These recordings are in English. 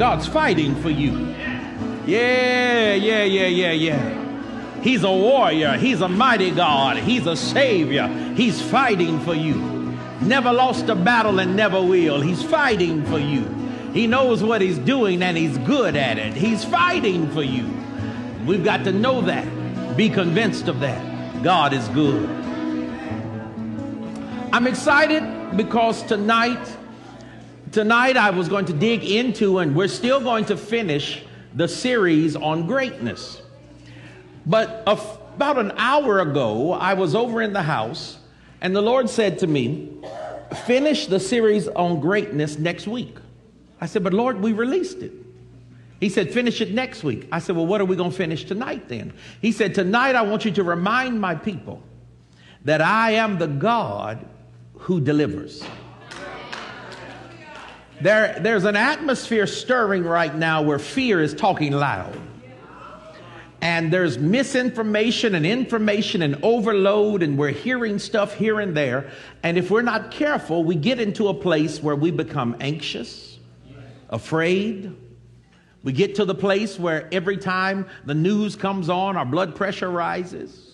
God's fighting for you. Yeah, yeah, yeah, yeah, yeah. He's a warrior. He's a mighty God. He's a savior. He's fighting for you. Never lost a battle and never will. He's fighting for you. He knows what he's doing and he's good at it. He's fighting for you. We've got to know that. Be convinced of that. God is good. I'm excited because tonight, tonight I was going to dig into, and we're still going to finish the series on greatness. But about an hour ago, I was over in the house, and the Lord said to me, Finish the series on greatness next week. I said, But Lord, we released it. He said, Finish it next week. I said, Well, what are we going to finish tonight then? He said, Tonight I want you to remind my people that I am the God who delivers. There, there's an atmosphere stirring right now where fear is talking loud. And there's misinformation and information and overload, and we're hearing stuff here and there. And if we're not careful, we get into a place where we become anxious, afraid. We get to the place where every time the news comes on, our blood pressure rises.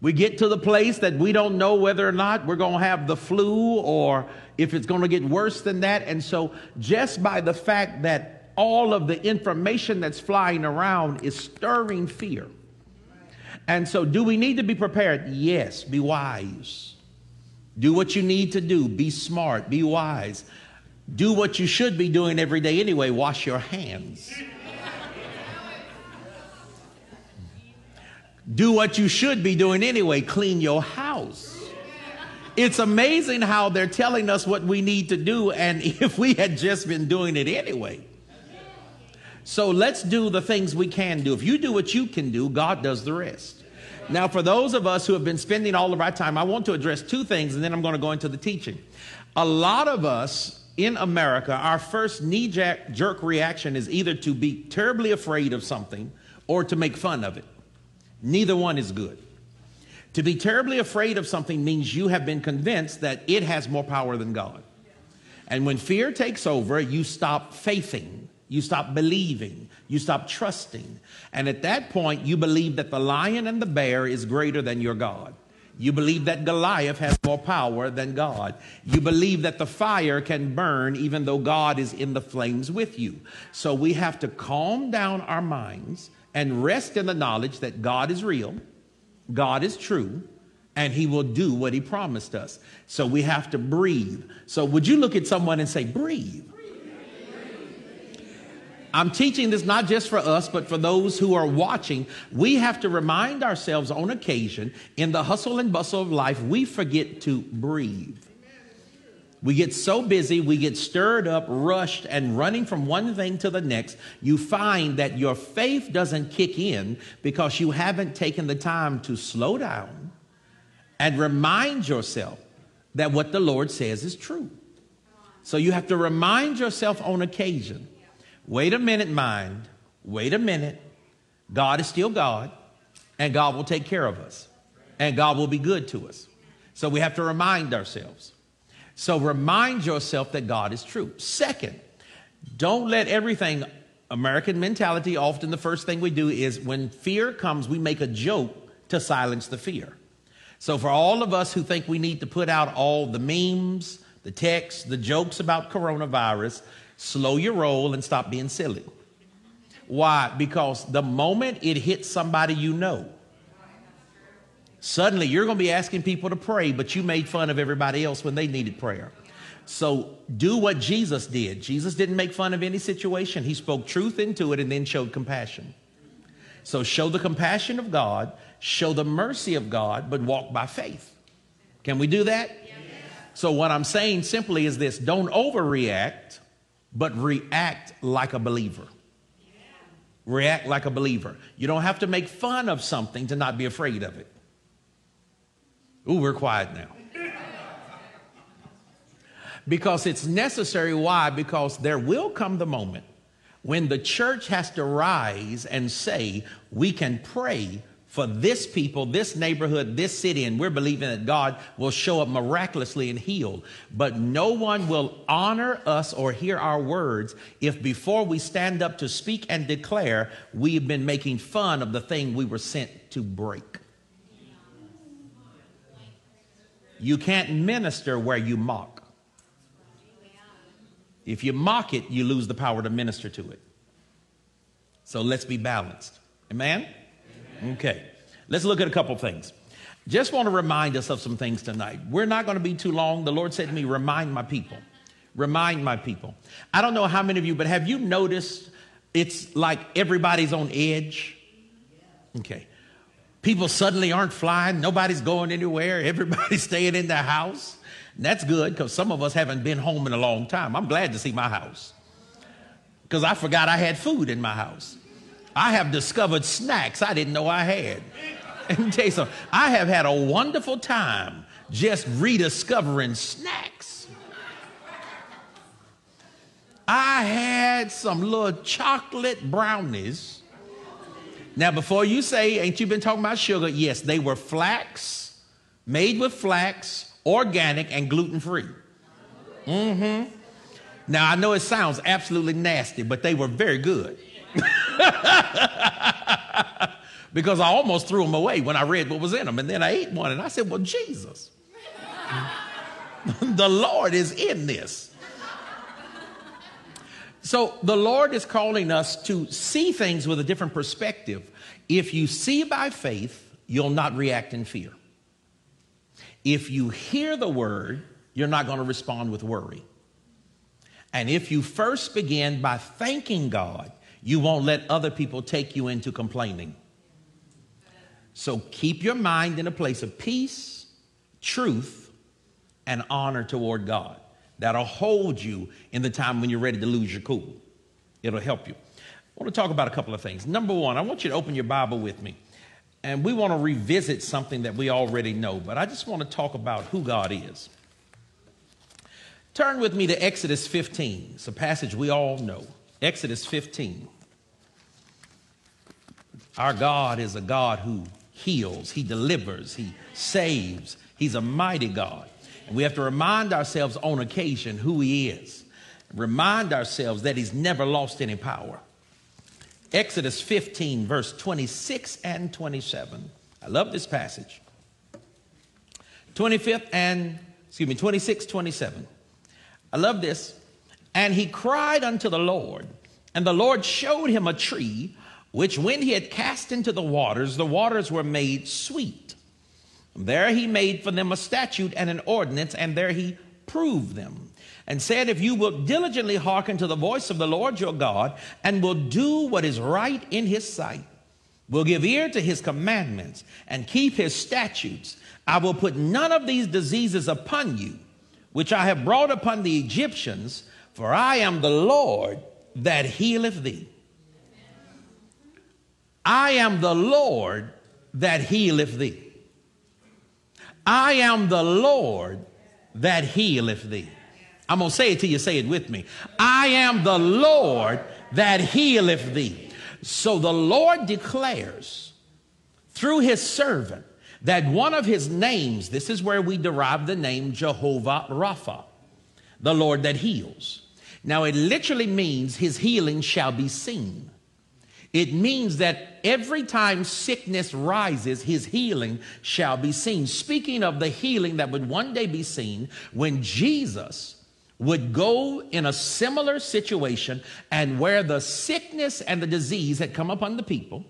We get to the place that we don't know whether or not we're going to have the flu or if it's going to get worse than that. And so, just by the fact that all of the information that's flying around is stirring fear. And so, do we need to be prepared? Yes, be wise. Do what you need to do. Be smart. Be wise. Do what you should be doing every day anyway. Wash your hands. Do what you should be doing anyway clean your house. It's amazing how they're telling us what we need to do, and if we had just been doing it anyway. So let's do the things we can do. If you do what you can do, God does the rest. Now, for those of us who have been spending all of our time, I want to address two things, and then I'm going to go into the teaching. A lot of us in America, our first knee jerk reaction is either to be terribly afraid of something or to make fun of it. Neither one is good. To be terribly afraid of something means you have been convinced that it has more power than God. And when fear takes over, you stop faithing, you stop believing, you stop trusting. And at that point, you believe that the lion and the bear is greater than your God. You believe that Goliath has more power than God. You believe that the fire can burn even though God is in the flames with you. So we have to calm down our minds and rest in the knowledge that God is real, God is true, and He will do what He promised us. So we have to breathe. So, would you look at someone and say, breathe? I'm teaching this not just for us, but for those who are watching. We have to remind ourselves on occasion, in the hustle and bustle of life, we forget to breathe. We get so busy, we get stirred up, rushed, and running from one thing to the next. You find that your faith doesn't kick in because you haven't taken the time to slow down and remind yourself that what the Lord says is true. So you have to remind yourself on occasion wait a minute, mind, wait a minute. God is still God, and God will take care of us, and God will be good to us. So we have to remind ourselves. So remind yourself that God is true. Second, don't let everything, American mentality, often the first thing we do is when fear comes, we make a joke to silence the fear. So for all of us who think we need to put out all the memes, the texts, the jokes about coronavirus, slow your roll and stop being silly. Why? Because the moment it hits somebody you know, Suddenly, you're going to be asking people to pray, but you made fun of everybody else when they needed prayer. So, do what Jesus did. Jesus didn't make fun of any situation, He spoke truth into it and then showed compassion. So, show the compassion of God, show the mercy of God, but walk by faith. Can we do that? Yes. So, what I'm saying simply is this don't overreact, but react like a believer. React like a believer. You don't have to make fun of something to not be afraid of it. Ooh, we're quiet now. Because it's necessary. Why? Because there will come the moment when the church has to rise and say, we can pray for this people, this neighborhood, this city, and we're believing that God will show up miraculously and heal. But no one will honor us or hear our words if before we stand up to speak and declare, we've been making fun of the thing we were sent to break. You can't minister where you mock. If you mock it, you lose the power to minister to it. So let's be balanced. Amen? Okay. Let's look at a couple things. Just want to remind us of some things tonight. We're not going to be too long. The Lord said to me, remind my people. Remind my people. I don't know how many of you, but have you noticed it's like everybody's on edge? Okay. People suddenly aren't flying. Nobody's going anywhere. Everybody's staying in their house. And that's good because some of us haven't been home in a long time. I'm glad to see my house because I forgot I had food in my house. I have discovered snacks I didn't know I had. Let me tell you something. I have had a wonderful time just rediscovering snacks. I had some little chocolate brownies. Now, before you say, ain't you been talking about sugar? Yes, they were flax, made with flax, organic, and gluten free. Mm hmm. Now, I know it sounds absolutely nasty, but they were very good. because I almost threw them away when I read what was in them. And then I ate one and I said, Well, Jesus, the Lord is in this. So the Lord is calling us to see things with a different perspective. If you see by faith, you'll not react in fear. If you hear the word, you're not going to respond with worry. And if you first begin by thanking God, you won't let other people take you into complaining. So keep your mind in a place of peace, truth, and honor toward God. That'll hold you in the time when you're ready to lose your cool. It'll help you. I want to talk about a couple of things. Number one, I want you to open your Bible with me. And we want to revisit something that we already know, but I just want to talk about who God is. Turn with me to Exodus 15. It's a passage we all know. Exodus 15. Our God is a God who heals, He delivers, He saves. He's a mighty God. We have to remind ourselves on occasion who He is. Remind ourselves that He's never lost any power. Exodus 15, verse 26 and 27. I love this passage. 25th and, excuse me, 26, 27. I love this. And he cried unto the Lord, and the Lord showed him a tree, which when he had cast into the waters, the waters were made sweet. There he made for them a statute and an ordinance, and there he proved them, and said, If you will diligently hearken to the voice of the Lord your God, and will do what is right in his sight, will give ear to his commandments, and keep his statutes, I will put none of these diseases upon you, which I have brought upon the Egyptians, for I am the Lord that healeth thee. I am the Lord that healeth thee. I am the Lord that healeth thee. I'm going to say it till you say it with me. I am the Lord that healeth thee. So the Lord declares through his servant that one of his names, this is where we derive the name Jehovah Rapha, the Lord that heals. Now it literally means his healing shall be seen. It means that every time sickness rises, his healing shall be seen. Speaking of the healing that would one day be seen when Jesus would go in a similar situation and where the sickness and the disease had come upon the people,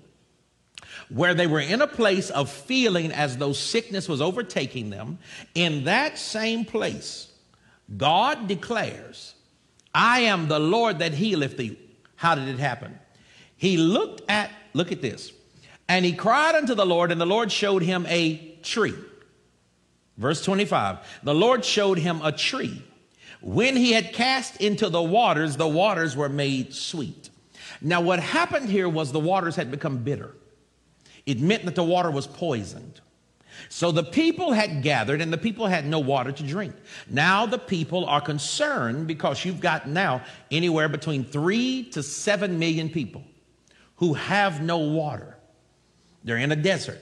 where they were in a place of feeling as though sickness was overtaking them, in that same place, God declares, I am the Lord that healeth thee. How did it happen? He looked at, look at this, and he cried unto the Lord, and the Lord showed him a tree. Verse 25 The Lord showed him a tree. When he had cast into the waters, the waters were made sweet. Now, what happened here was the waters had become bitter. It meant that the water was poisoned. So the people had gathered and the people had no water to drink. Now the people are concerned because you've got now anywhere between three to seven million people who have no water. They're in a desert.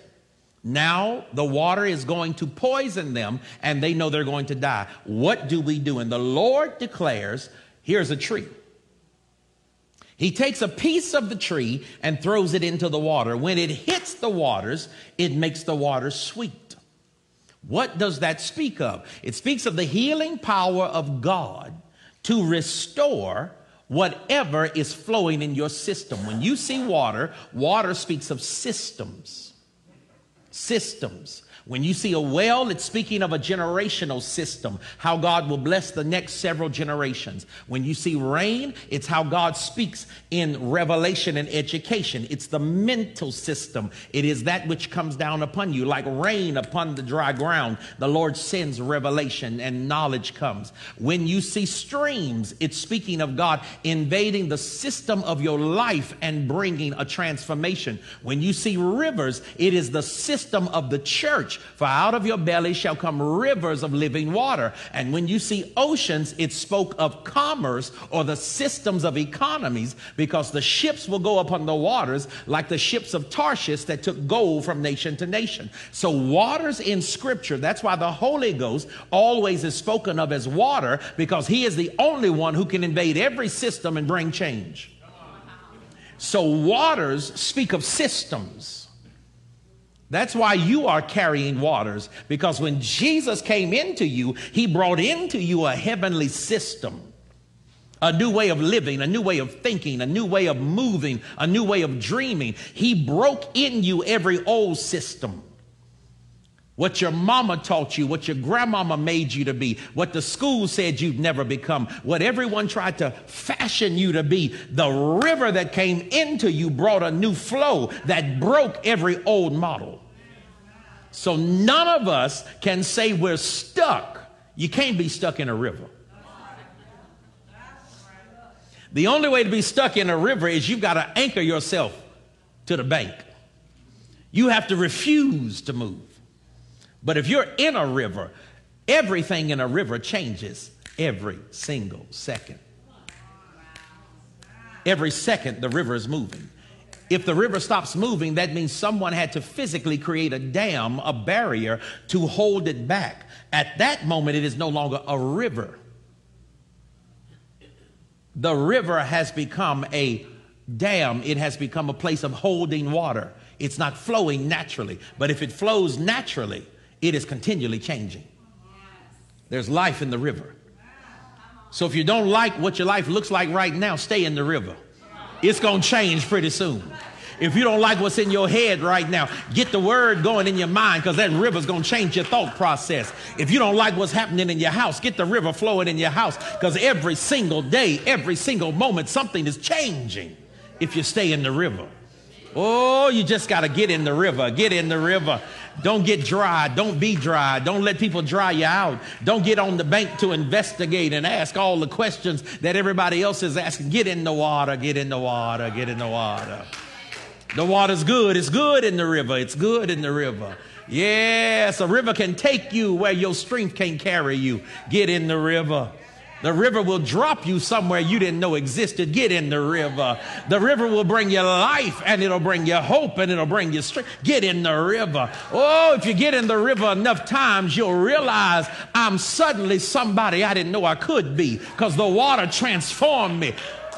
Now the water is going to poison them and they know they're going to die. What do we do? And the Lord declares here's a tree. He takes a piece of the tree and throws it into the water. When it hits the waters, it makes the water sweet. What does that speak of? It speaks of the healing power of God to restore whatever is flowing in your system. When you see water, water speaks of systems. Systems. When you see a well, it's speaking of a generational system, how God will bless the next several generations. When you see rain, it's how God speaks in revelation and education. It's the mental system. It is that which comes down upon you like rain upon the dry ground. The Lord sends revelation and knowledge comes. When you see streams, it's speaking of God invading the system of your life and bringing a transformation. When you see rivers, it is the system of the church for out of your belly shall come rivers of living water. And when you see oceans, it spoke of commerce or the systems of economies because the ships will go upon the waters like the ships of Tarshish that took gold from nation to nation. So waters in scripture, that's why the Holy Ghost always is spoken of as water because he is the only one who can invade every system and bring change. So waters speak of systems. That's why you are carrying waters, because when Jesus came into you, he brought into you a heavenly system, a new way of living, a new way of thinking, a new way of moving, a new way of dreaming. He broke in you every old system. What your mama taught you, what your grandmama made you to be, what the school said you'd never become, what everyone tried to fashion you to be. The river that came into you brought a new flow that broke every old model. So none of us can say we're stuck. You can't be stuck in a river. The only way to be stuck in a river is you've got to anchor yourself to the bank. You have to refuse to move. But if you're in a river, everything in a river changes every single second. Every second, the river is moving. If the river stops moving, that means someone had to physically create a dam, a barrier to hold it back. At that moment, it is no longer a river. The river has become a dam, it has become a place of holding water. It's not flowing naturally. But if it flows naturally, it is continually changing. There's life in the river. So if you don't like what your life looks like right now, stay in the river. It's going to change pretty soon. If you don't like what's in your head right now, get the word going in your mind because that river's going to change your thought process. If you don't like what's happening in your house, get the river flowing in your house because every single day, every single moment, something is changing if you stay in the river. Oh, you just got to get in the river. Get in the river. Don't get dry. Don't be dry. Don't let people dry you out. Don't get on the bank to investigate and ask all the questions that everybody else is asking. Get in the water. Get in the water. Get in the water. The water's good. It's good in the river. It's good in the river. Yes, a river can take you where your strength can't carry you. Get in the river. The river will drop you somewhere you didn't know existed. Get in the river. The river will bring you life and it'll bring you hope and it'll bring you strength. Get in the river. Oh, if you get in the river enough times, you'll realize I'm suddenly somebody I didn't know I could be because the water transformed me.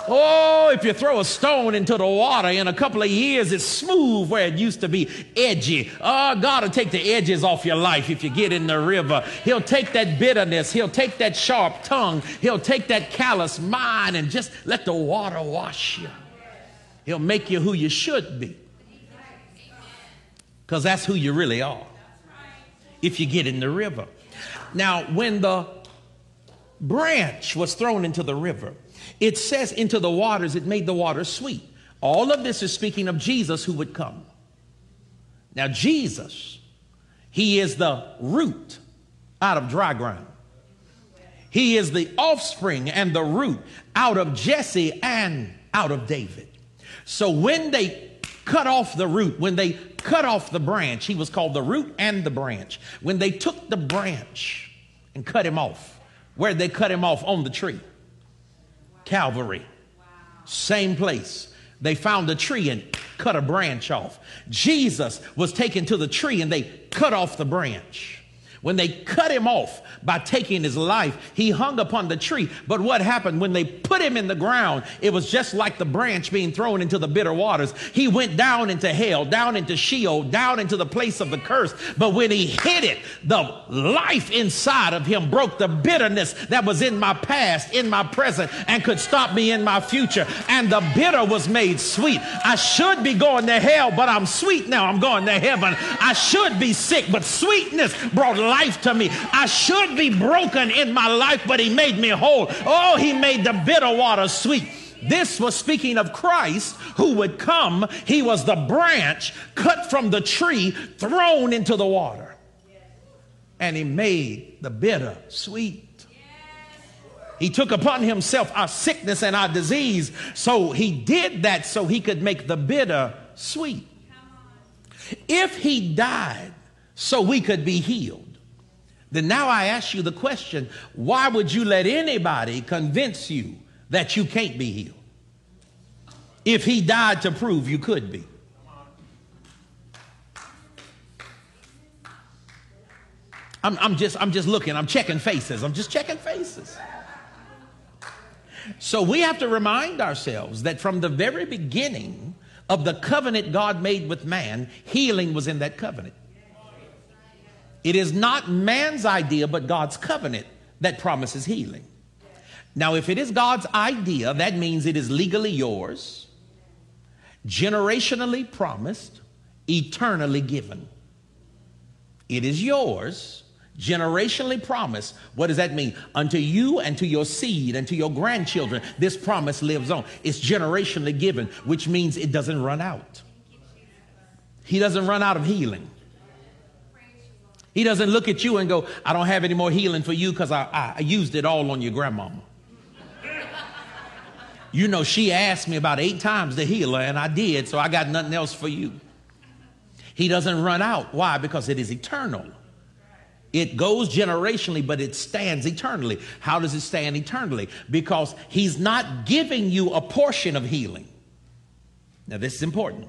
Oh, if you throw a stone into the water in a couple of years, it's smooth where it used to be edgy. Oh, God will take the edges off your life if you get in the river. He'll take that bitterness, He'll take that sharp tongue, He'll take that callous mind and just let the water wash you. He'll make you who you should be. Because that's who you really are if you get in the river. Now, when the branch was thrown into the river, it says into the waters, it made the water sweet. All of this is speaking of Jesus who would come. Now, Jesus, he is the root out of dry ground. He is the offspring and the root out of Jesse and out of David. So when they cut off the root, when they cut off the branch, he was called the root and the branch. When they took the branch and cut him off, where they cut him off on the tree, Calvary. Same place. They found a tree and cut a branch off. Jesus was taken to the tree and they cut off the branch. When they cut him off by taking his life, he hung upon the tree. But what happened when they put him in the ground? It was just like the branch being thrown into the bitter waters. He went down into hell, down into Sheol, down into the place of the curse. But when he hit it, the life inside of him broke the bitterness that was in my past, in my present, and could stop me in my future. And the bitter was made sweet. I should be going to hell, but I'm sweet now. I'm going to heaven. I should be sick, but sweetness brought life to me. I should be broken in my life, but he made me whole. Oh, he made the bitter water sweet. This was speaking of Christ who would come. He was the branch cut from the tree, thrown into the water. And he made the bitter sweet. He took upon himself our sickness and our disease. So he did that so he could make the bitter sweet. If he died so we could be healed, then now I ask you the question why would you let anybody convince you that you can't be healed? If he died to prove you could be. I'm, I'm, just, I'm just looking, I'm checking faces, I'm just checking faces. So we have to remind ourselves that from the very beginning of the covenant God made with man, healing was in that covenant. It is not man's idea, but God's covenant that promises healing. Now, if it is God's idea, that means it is legally yours, generationally promised, eternally given. It is yours, generationally promised. What does that mean? Unto you and to your seed and to your grandchildren, this promise lives on. It's generationally given, which means it doesn't run out. He doesn't run out of healing. He doesn't look at you and go, I don't have any more healing for you because I, I used it all on your grandmama. you know, she asked me about eight times to heal her, and I did, so I got nothing else for you. He doesn't run out. Why? Because it is eternal. It goes generationally, but it stands eternally. How does it stand eternally? Because he's not giving you a portion of healing. Now, this is important.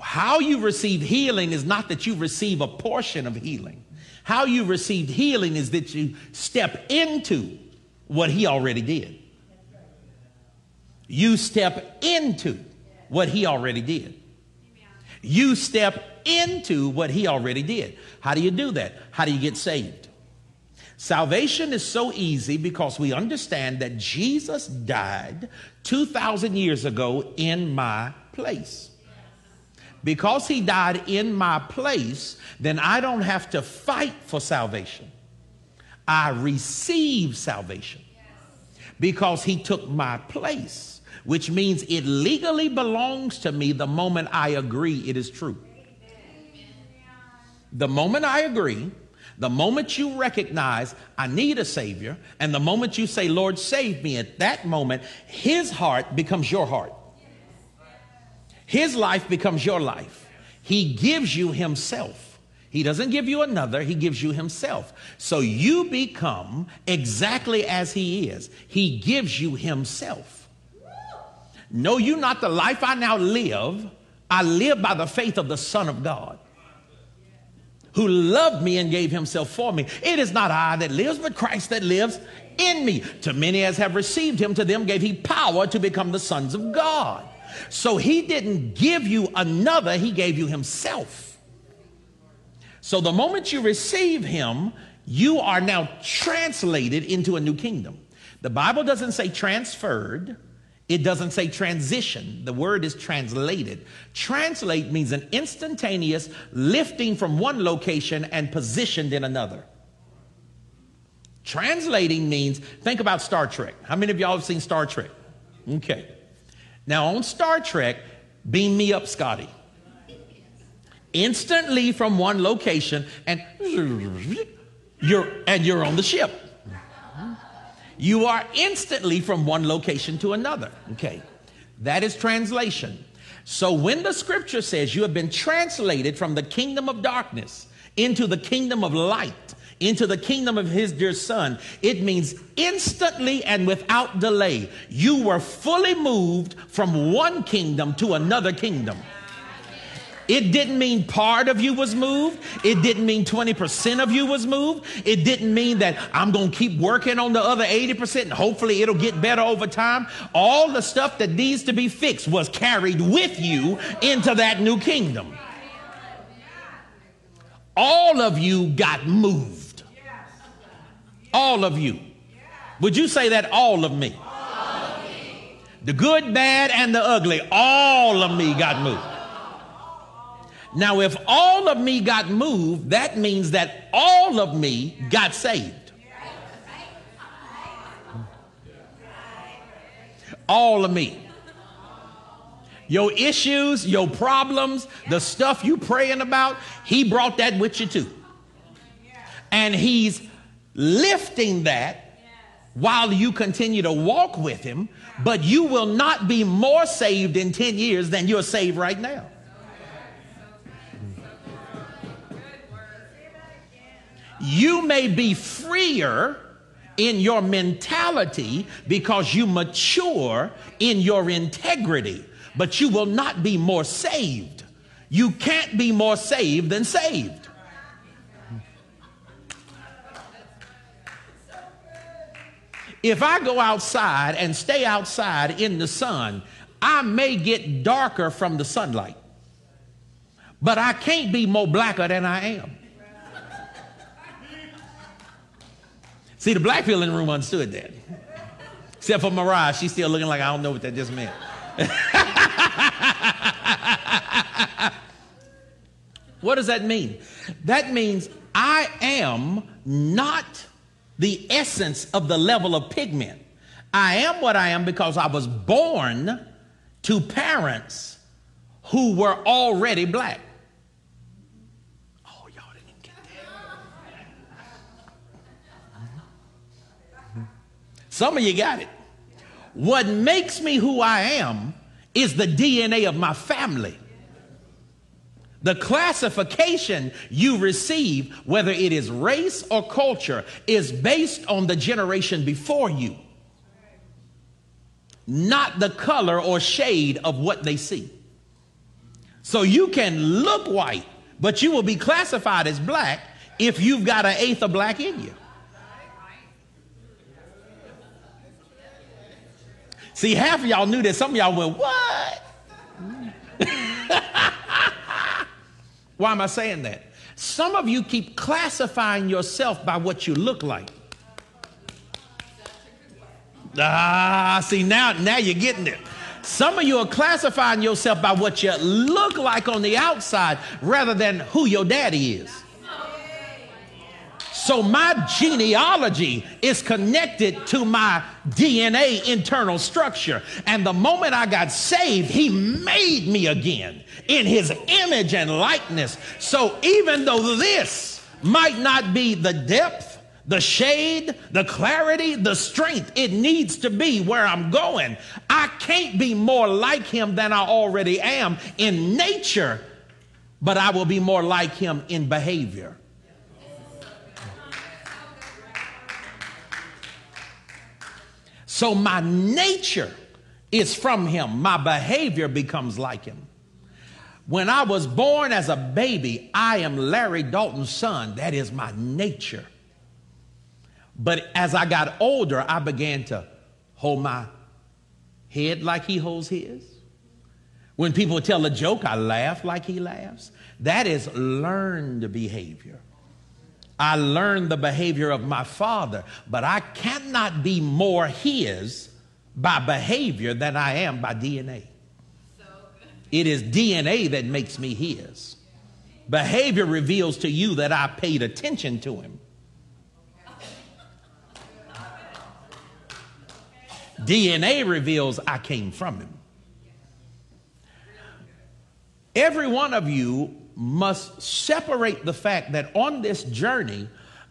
How you receive healing is not that you receive a portion of healing. How you receive healing is that you step into what he already did. You step into what he already did. You step into what he already did. How do you do that? How do you get saved? Salvation is so easy because we understand that Jesus died 2,000 years ago in my place because he died in my place, then I don't have to fight for salvation. I receive salvation because he took my place, which means it legally belongs to me the moment I agree it is true. The moment I agree, the moment you recognize I need a Savior, and the moment you say, Lord, save me, at that moment, His heart becomes your heart. His life becomes your life. He gives you Himself. He doesn't give you another, He gives you Himself. So you become exactly as He is. He gives you Himself. Know you not the life I now live, I live by the faith of the Son of God who loved me and gave himself for me. It is not I that lives, but Christ that lives in me. To many as have received him, to them gave he power to become the sons of God. So he didn't give you another, he gave you himself. So the moment you receive him, you are now translated into a new kingdom. The Bible doesn't say transferred, it doesn't say transition. The word is translated. Translate means an instantaneous lifting from one location and positioned in another. Translating means, think about Star Trek. How many of y'all have seen Star Trek? Okay. Now, on Star Trek, beam me up, Scotty. Instantly from one location, and you're and you're on the ship. You are instantly from one location to another. Okay, that is translation. So when the scripture says you have been translated from the kingdom of darkness into the kingdom of light, into the kingdom of his dear son, it means instantly and without delay, you were fully moved from one kingdom to another kingdom. It didn't mean part of you was moved. It didn't mean 20% of you was moved. It didn't mean that I'm going to keep working on the other 80% and hopefully it'll get better over time. All the stuff that needs to be fixed was carried with you into that new kingdom. All of you got moved. All of you. Would you say that all of me? The good, bad, and the ugly, all of me got moved. Now, if all of me got moved, that means that all of me got saved. All of me. Your issues, your problems, the stuff you praying about, he brought that with you too. And he's lifting that while you continue to walk with him, but you will not be more saved in 10 years than you're saved right now. You may be freer in your mentality because you mature in your integrity but you will not be more saved. You can't be more saved than saved. If I go outside and stay outside in the sun, I may get darker from the sunlight, but I can't be more blacker than I am. See, the black people in the room understood that. Except for Mariah, she's still looking like I don't know what that just meant. what does that mean? That means I am not the essence of the level of pigment. I am what I am because I was born to parents who were already black. Oh, y'all didn't get that. Some of you got it. What makes me who I am is the DNA of my family. The classification you receive, whether it is race or culture, is based on the generation before you, not the color or shade of what they see. So you can look white, but you will be classified as black if you've got an eighth of black in you. See, half of y'all knew that. Some of y'all went, What? Why am I saying that? Some of you keep classifying yourself by what you look like. Ah, see now, now you're getting it. Some of you are classifying yourself by what you look like on the outside rather than who your daddy is. So my genealogy is connected to my DNA internal structure. And the moment I got saved, he made me again in his image and likeness. So even though this might not be the depth, the shade, the clarity, the strength it needs to be where I'm going, I can't be more like him than I already am in nature, but I will be more like him in behavior. So my nature is from him. My behavior becomes like him. When I was born as a baby, I am Larry Dalton's son. That is my nature. But as I got older, I began to hold my head like he holds his. When people tell a joke, I laugh like he laughs. That is learned behavior. I learned the behavior of my father, but I cannot be more his by behavior than I am by DNA. It is DNA that makes me his. Behavior reveals to you that I paid attention to him. DNA reveals I came from him. Every one of you must separate the fact that on this journey,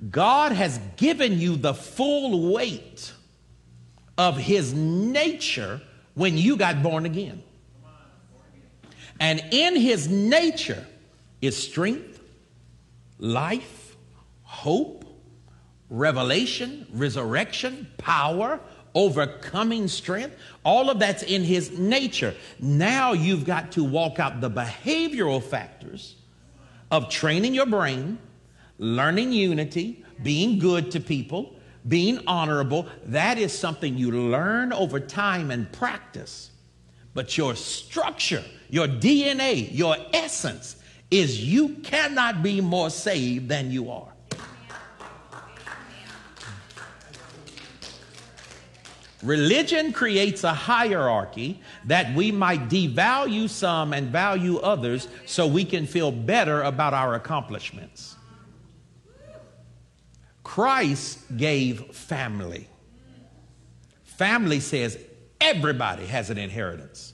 God has given you the full weight of his nature when you got born again. And in his nature is strength, life, hope, revelation, resurrection, power, overcoming strength. All of that's in his nature. Now you've got to walk out the behavioral factors of training your brain, learning unity, being good to people, being honorable. That is something you learn over time and practice. But your structure, your DNA, your essence is you cannot be more saved than you are. Religion creates a hierarchy that we might devalue some and value others so we can feel better about our accomplishments. Christ gave family. Family says everybody has an inheritance.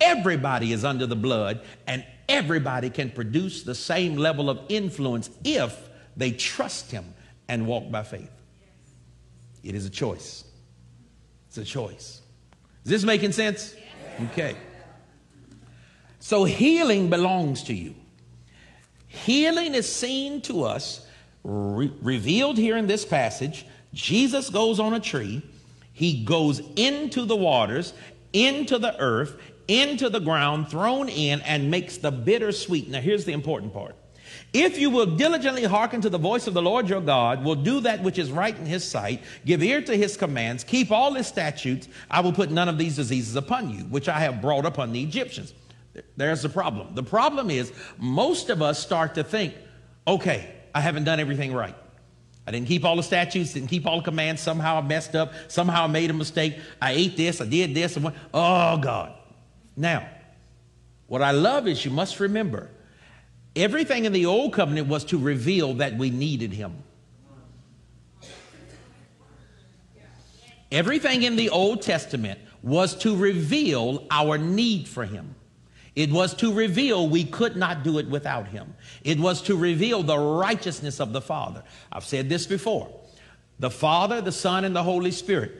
Everybody is under the blood, and everybody can produce the same level of influence if they trust Him and walk by faith. It is a choice. It's a choice. Is this making sense? Okay. So healing belongs to you. Healing is seen to us, re- revealed here in this passage. Jesus goes on a tree, he goes into the waters, into the earth, into the ground, thrown in, and makes the bitter sweet. Now, here's the important part if you will diligently hearken to the voice of the Lord your God, will do that which is right in his sight, give ear to his commands, keep all his statutes, I will put none of these diseases upon you, which I have brought upon the Egyptians. There's the problem. The problem is most of us start to think, okay, I haven't done everything right. I didn't keep all the statutes, didn't keep all the commands. Somehow I messed up. Somehow I made a mistake. I ate this, I did this. And oh, God. Now, what I love is you must remember Everything in the old covenant was to reveal that we needed him. Everything in the Old Testament was to reveal our need for him. It was to reveal we could not do it without him. It was to reveal the righteousness of the Father. I've said this before. The Father, the Son, and the Holy Spirit.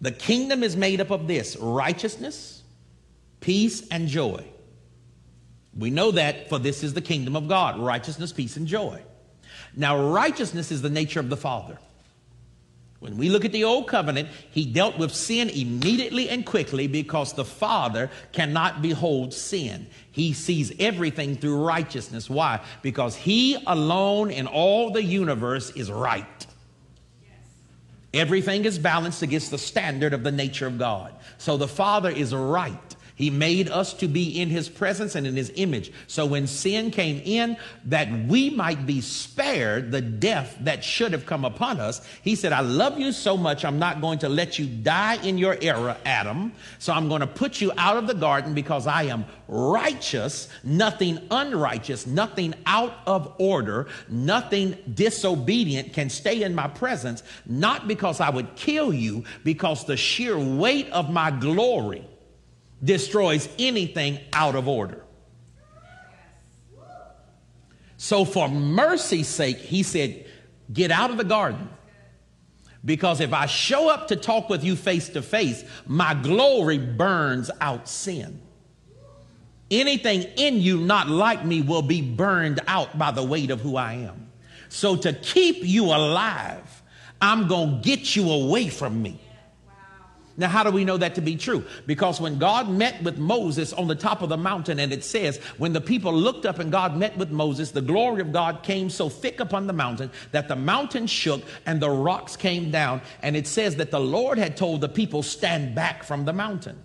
The kingdom is made up of this righteousness, peace, and joy. We know that, for this is the kingdom of God righteousness, peace, and joy. Now, righteousness is the nature of the Father. When we look at the old covenant, he dealt with sin immediately and quickly because the Father cannot behold sin. He sees everything through righteousness. Why? Because he alone in all the universe is right. Everything is balanced against the standard of the nature of God. So the Father is right. He made us to be in his presence and in his image. So when sin came in, that we might be spared the death that should have come upon us, he said, I love you so much, I'm not going to let you die in your error, Adam. So I'm going to put you out of the garden because I am righteous, nothing unrighteous, nothing out of order, nothing disobedient can stay in my presence, not because I would kill you, because the sheer weight of my glory destroys anything out of order. So, for mercy's sake, he said, Get out of the garden. Because if I show up to talk with you face to face, my glory burns out sin. Anything in you not like me will be burned out by the weight of who I am. So, to keep you alive, I'm going to get you away from me. Now, how do we know that to be true? Because when God met with Moses on the top of the mountain, and it says, when the people looked up and God met with Moses, the glory of God came so thick upon the mountain that the mountain shook and the rocks came down. And it says that the Lord had told the people, stand back from the mountain.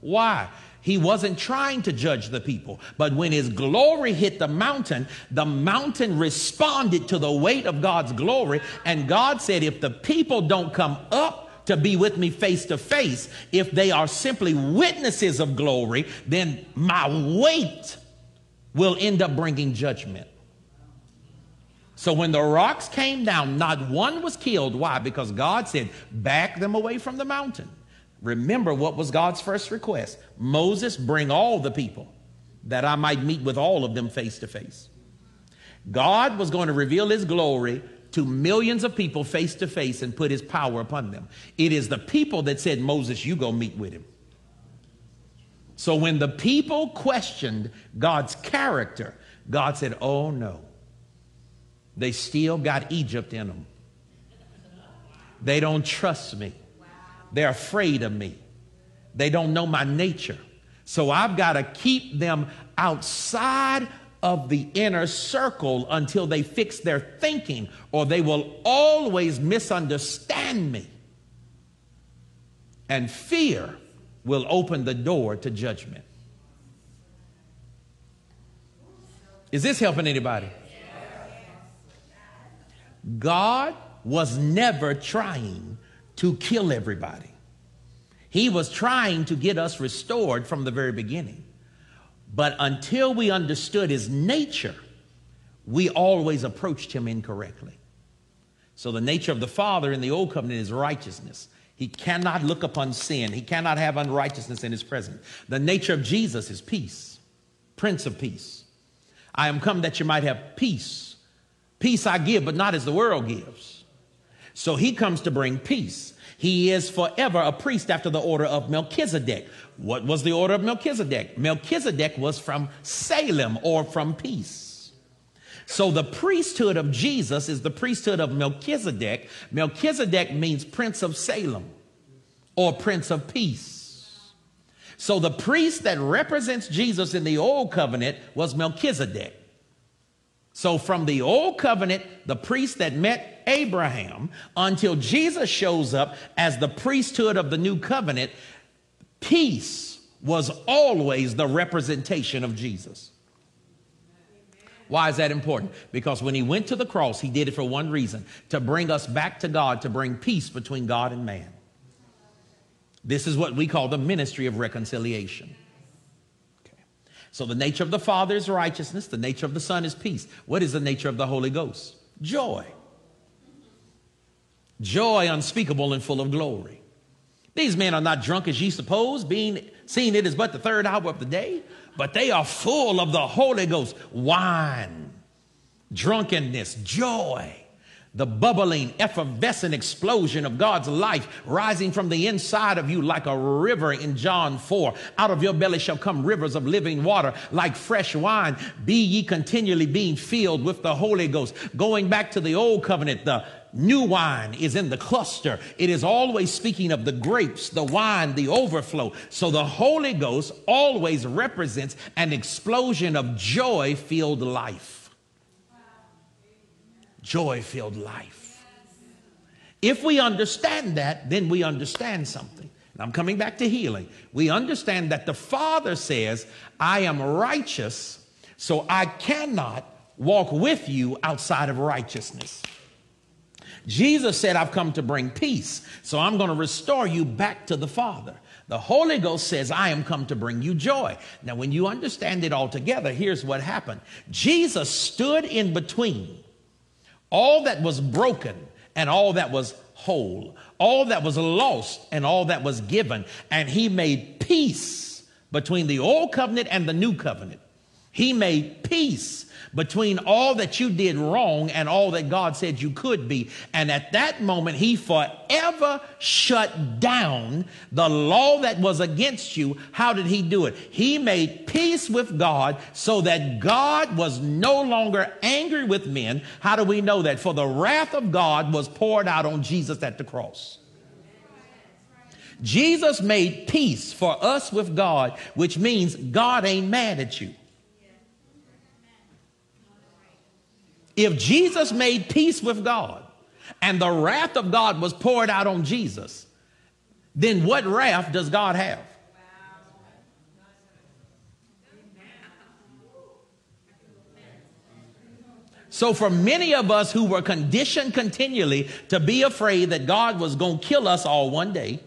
Why? He wasn't trying to judge the people. But when his glory hit the mountain, the mountain responded to the weight of God's glory. And God said, if the people don't come up, to be with me face to face. If they are simply witnesses of glory, then my weight will end up bringing judgment. So when the rocks came down, not one was killed. Why? Because God said, back them away from the mountain. Remember what was God's first request Moses, bring all the people that I might meet with all of them face to face. God was going to reveal his glory to millions of people face to face and put his power upon them. It is the people that said, Moses, you go meet with him. So when the people questioned God's character, God said, Oh no, they still got Egypt in them. They don't trust me. They're afraid of me. They don't know my nature. So I've got to keep them outside of the inner circle until they fix their thinking, or they will always misunderstand me. And fear will open the door to judgment. Is this helping anybody? God was never trying to kill everybody. He was trying to get us restored from the very beginning. But until we understood his nature, we always approached him incorrectly. So, the nature of the Father in the Old Covenant is righteousness. He cannot look upon sin, he cannot have unrighteousness in his presence. The nature of Jesus is peace, Prince of Peace. I am come that you might have peace. Peace I give, but not as the world gives. So, he comes to bring peace. He is forever a priest after the order of Melchizedek. What was the order of Melchizedek? Melchizedek was from Salem or from peace. So the priesthood of Jesus is the priesthood of Melchizedek. Melchizedek means prince of Salem or prince of peace. So the priest that represents Jesus in the old covenant was Melchizedek. So, from the old covenant, the priest that met Abraham, until Jesus shows up as the priesthood of the new covenant, peace was always the representation of Jesus. Why is that important? Because when he went to the cross, he did it for one reason to bring us back to God, to bring peace between God and man. This is what we call the ministry of reconciliation. So the nature of the Father is righteousness, the nature of the Son is peace. What is the nature of the Holy Ghost? Joy. Joy unspeakable and full of glory. These men are not drunk as ye suppose, being seeing it is but the third hour of the day, but they are full of the Holy Ghost, wine, drunkenness, joy the bubbling, effervescent explosion of God's life rising from the inside of you like a river in John 4. Out of your belly shall come rivers of living water like fresh wine. Be ye continually being filled with the Holy Ghost. Going back to the old covenant, the new wine is in the cluster. It is always speaking of the grapes, the wine, the overflow. So the Holy Ghost always represents an explosion of joy filled life joy filled life. If we understand that, then we understand something. And I'm coming back to healing. We understand that the Father says, I am righteous, so I cannot walk with you outside of righteousness. Jesus said, I've come to bring peace, so I'm going to restore you back to the Father. The Holy Ghost says, I am come to bring you joy. Now, when you understand it all together, here's what happened Jesus stood in between all that was broken and all that was whole, all that was lost and all that was given. And he made peace between the old covenant and the new covenant. He made peace between all that you did wrong and all that God said you could be. And at that moment, he forever shut down the law that was against you. How did he do it? He made peace with God so that God was no longer angry with men. How do we know that? For the wrath of God was poured out on Jesus at the cross. Jesus made peace for us with God, which means God ain't mad at you. If Jesus made peace with God and the wrath of God was poured out on Jesus, then what wrath does God have? So, for many of us who were conditioned continually to be afraid that God was going to kill us all one day,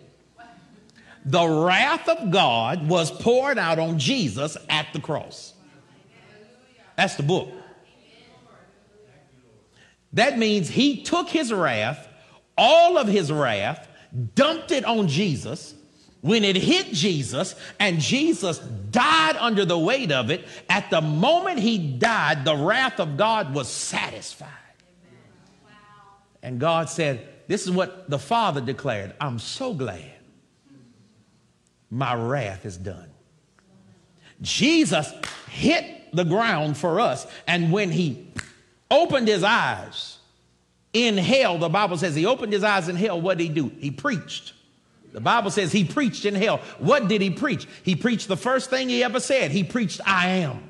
the wrath of God was poured out on Jesus at the cross. That's the book. That means he took his wrath, all of his wrath, dumped it on Jesus. When it hit Jesus and Jesus died under the weight of it, at the moment he died, the wrath of God was satisfied. And God said, This is what the Father declared I'm so glad my wrath is done. Jesus hit the ground for us, and when he opened his eyes, in hell, the Bible says he opened his eyes in hell. What did he do? He preached. The Bible says he preached in hell. What did he preach? He preached the first thing he ever said. He preached, I am.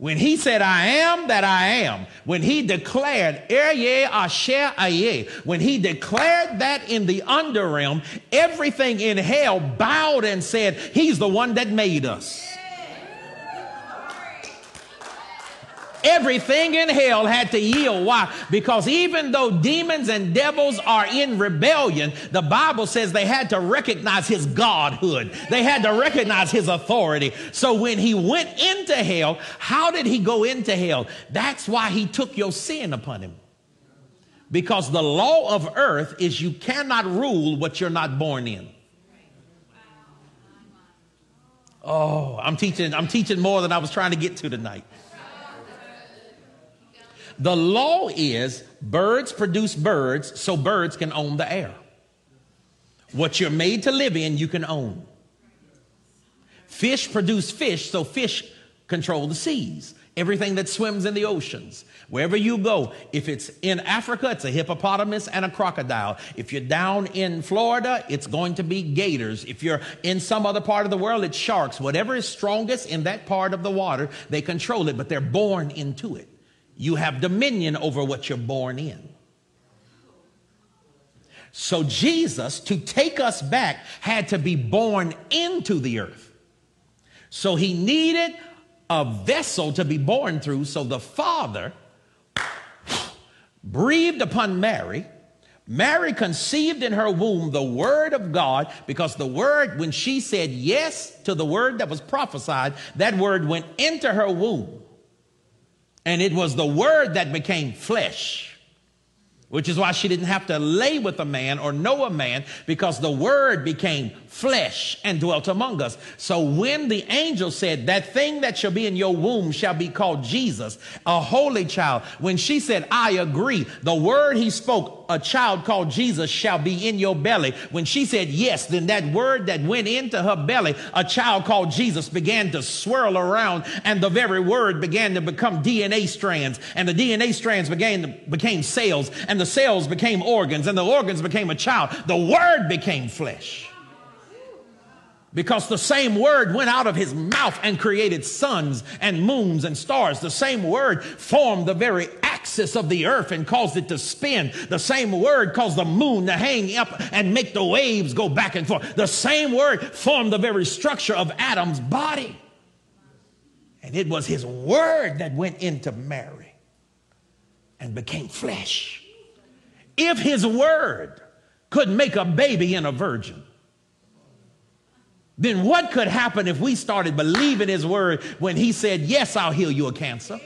When he said, I am that I am, when he declared, Ehyeh Asher Ehyeh, when he declared that in the underrealm, everything in hell bowed and said, He's the one that made us. Everything in hell had to yield. Why? Because even though demons and devils are in rebellion, the Bible says they had to recognize his godhood. They had to recognize his authority. So when he went into hell, how did he go into hell? That's why he took your sin upon him. Because the law of earth is you cannot rule what you're not born in. Oh, I'm teaching, I'm teaching more than I was trying to get to tonight. The law is birds produce birds so birds can own the air. What you're made to live in, you can own. Fish produce fish so fish control the seas. Everything that swims in the oceans. Wherever you go, if it's in Africa, it's a hippopotamus and a crocodile. If you're down in Florida, it's going to be gators. If you're in some other part of the world, it's sharks. Whatever is strongest in that part of the water, they control it, but they're born into it. You have dominion over what you're born in. So Jesus, to take us back, had to be born into the earth. So he needed a vessel to be born through. So the Father breathed upon Mary. Mary conceived in her womb the word of God because the word, when she said yes to the word that was prophesied, that word went into her womb. And it was the word that became flesh, which is why she didn't have to lay with a man or know a man because the word became flesh and dwelt among us. So when the angel said, That thing that shall be in your womb shall be called Jesus, a holy child, when she said, I agree, the word he spoke, a child called Jesus shall be in your belly. When she said yes, then that word that went into her belly, a child called Jesus, began to swirl around, and the very word began to become DNA strands, and the DNA strands began to, became cells, and the cells became organs, and the organs became a child. The word became flesh. Because the same word went out of his mouth and created suns and moons and stars. The same word formed the very axis of the earth and caused it to spin. The same word caused the moon to hang up and make the waves go back and forth. The same word formed the very structure of Adam's body. And it was his word that went into Mary and became flesh. If his word could make a baby in a virgin, then what could happen if we started believing his word when he said, Yes, I'll heal you your cancer?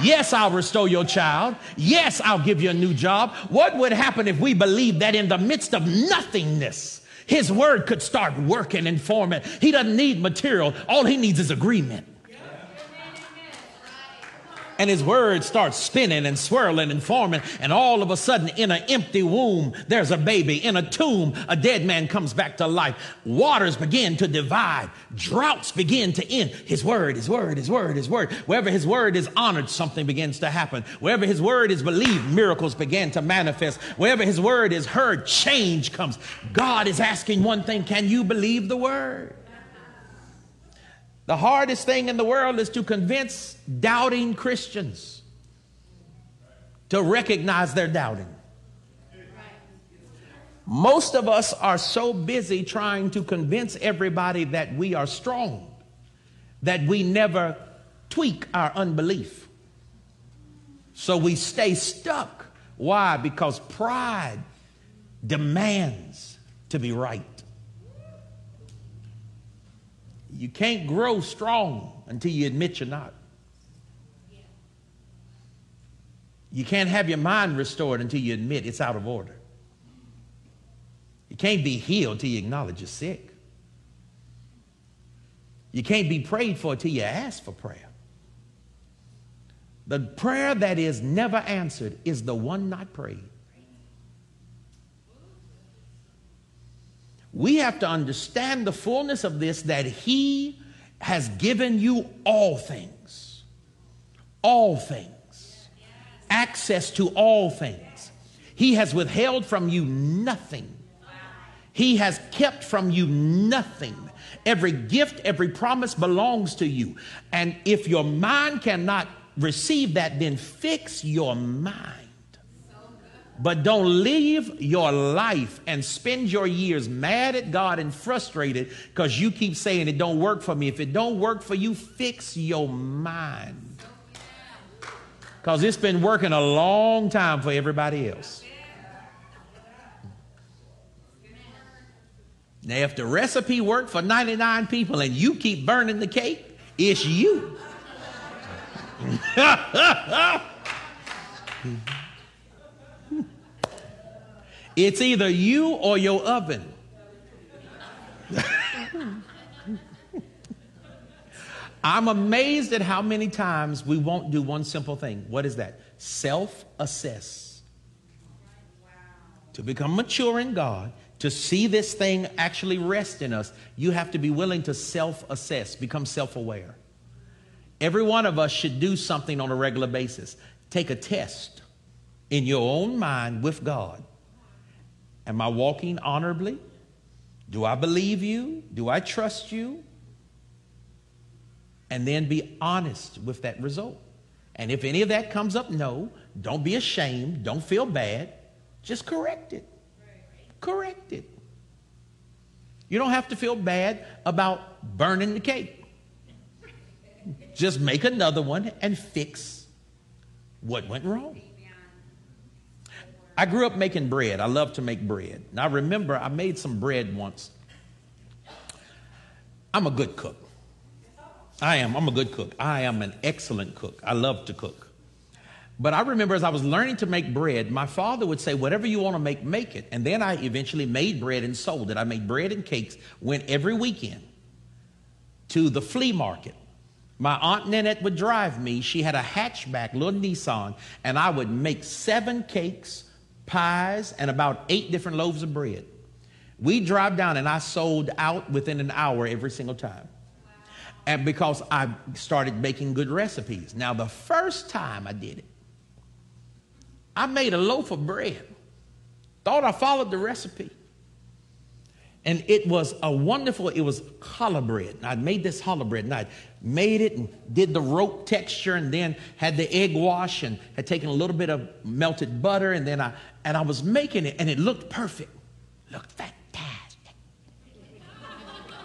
Yes, I'll restore your child. Yes, I'll give you a new job. What would happen if we believed that in the midst of nothingness, his word could start working and forming? He doesn't need material, all he needs is agreement and his word starts spinning and swirling and forming. And all of a sudden, in an empty womb, there's a baby. In a tomb, a dead man comes back to life. Waters begin to divide. Droughts begin to end. His word, his word, his word, his word. Wherever his word is honored, something begins to happen. Wherever his word is believed, miracles begin to manifest. Wherever his word is heard, change comes. God is asking one thing Can you believe the word? The hardest thing in the world is to convince doubting Christians to recognize their doubting. Most of us are so busy trying to convince everybody that we are strong that we never tweak our unbelief. So we stay stuck. Why? Because pride demands to be right. You can't grow strong until you admit you're not. You can't have your mind restored until you admit it's out of order. You can't be healed till you acknowledge you're sick. You can't be prayed for till you ask for prayer. The prayer that is never answered is the one not prayed. We have to understand the fullness of this that He has given you all things. All things. access to all things. He has withheld from you nothing. He has kept from you nothing. Every gift, every promise belongs to you. And if your mind cannot receive that, then fix your mind. But don't live your life and spend your years mad at God and frustrated because you keep saying it don't work for me. If it don't work for you, fix your mind. Because it's been working a long time for everybody else. Now, if the recipe worked for 99 people and you keep burning the cake, it's you. it's either you or your oven. I'm amazed at how many times we won't do one simple thing. What is that? Self assess. To become mature in God, to see this thing actually rest in us, you have to be willing to self assess, become self aware. Every one of us should do something on a regular basis. Take a test in your own mind with God. Am I walking honorably? Do I believe you? Do I trust you? And then be honest with that result. And if any of that comes up, no, don't be ashamed. Don't feel bad. Just correct it correct it. You don't have to feel bad about burning the cake. Just make another one and fix what went wrong. I grew up making bread. I love to make bread. And I remember I made some bread once. I'm a good cook. I am. I'm a good cook. I am an excellent cook. I love to cook. But I remember as I was learning to make bread, my father would say, Whatever you want to make, make it. And then I eventually made bread and sold it. I made bread and cakes, went every weekend to the flea market. My aunt Nanette would drive me. She had a hatchback, little Nissan, and I would make seven cakes, pies, and about eight different loaves of bread. We drive down, and I sold out within an hour every single time. And because I started making good recipes. Now, the first time I did it, I made a loaf of bread. Thought I followed the recipe. And it was a wonderful, it was challah bread. And I'd made this challah bread and I'd made it and did the rope texture and then had the egg wash and had taken a little bit of melted butter and then I, and I was making it and it looked perfect. Looked fantastic.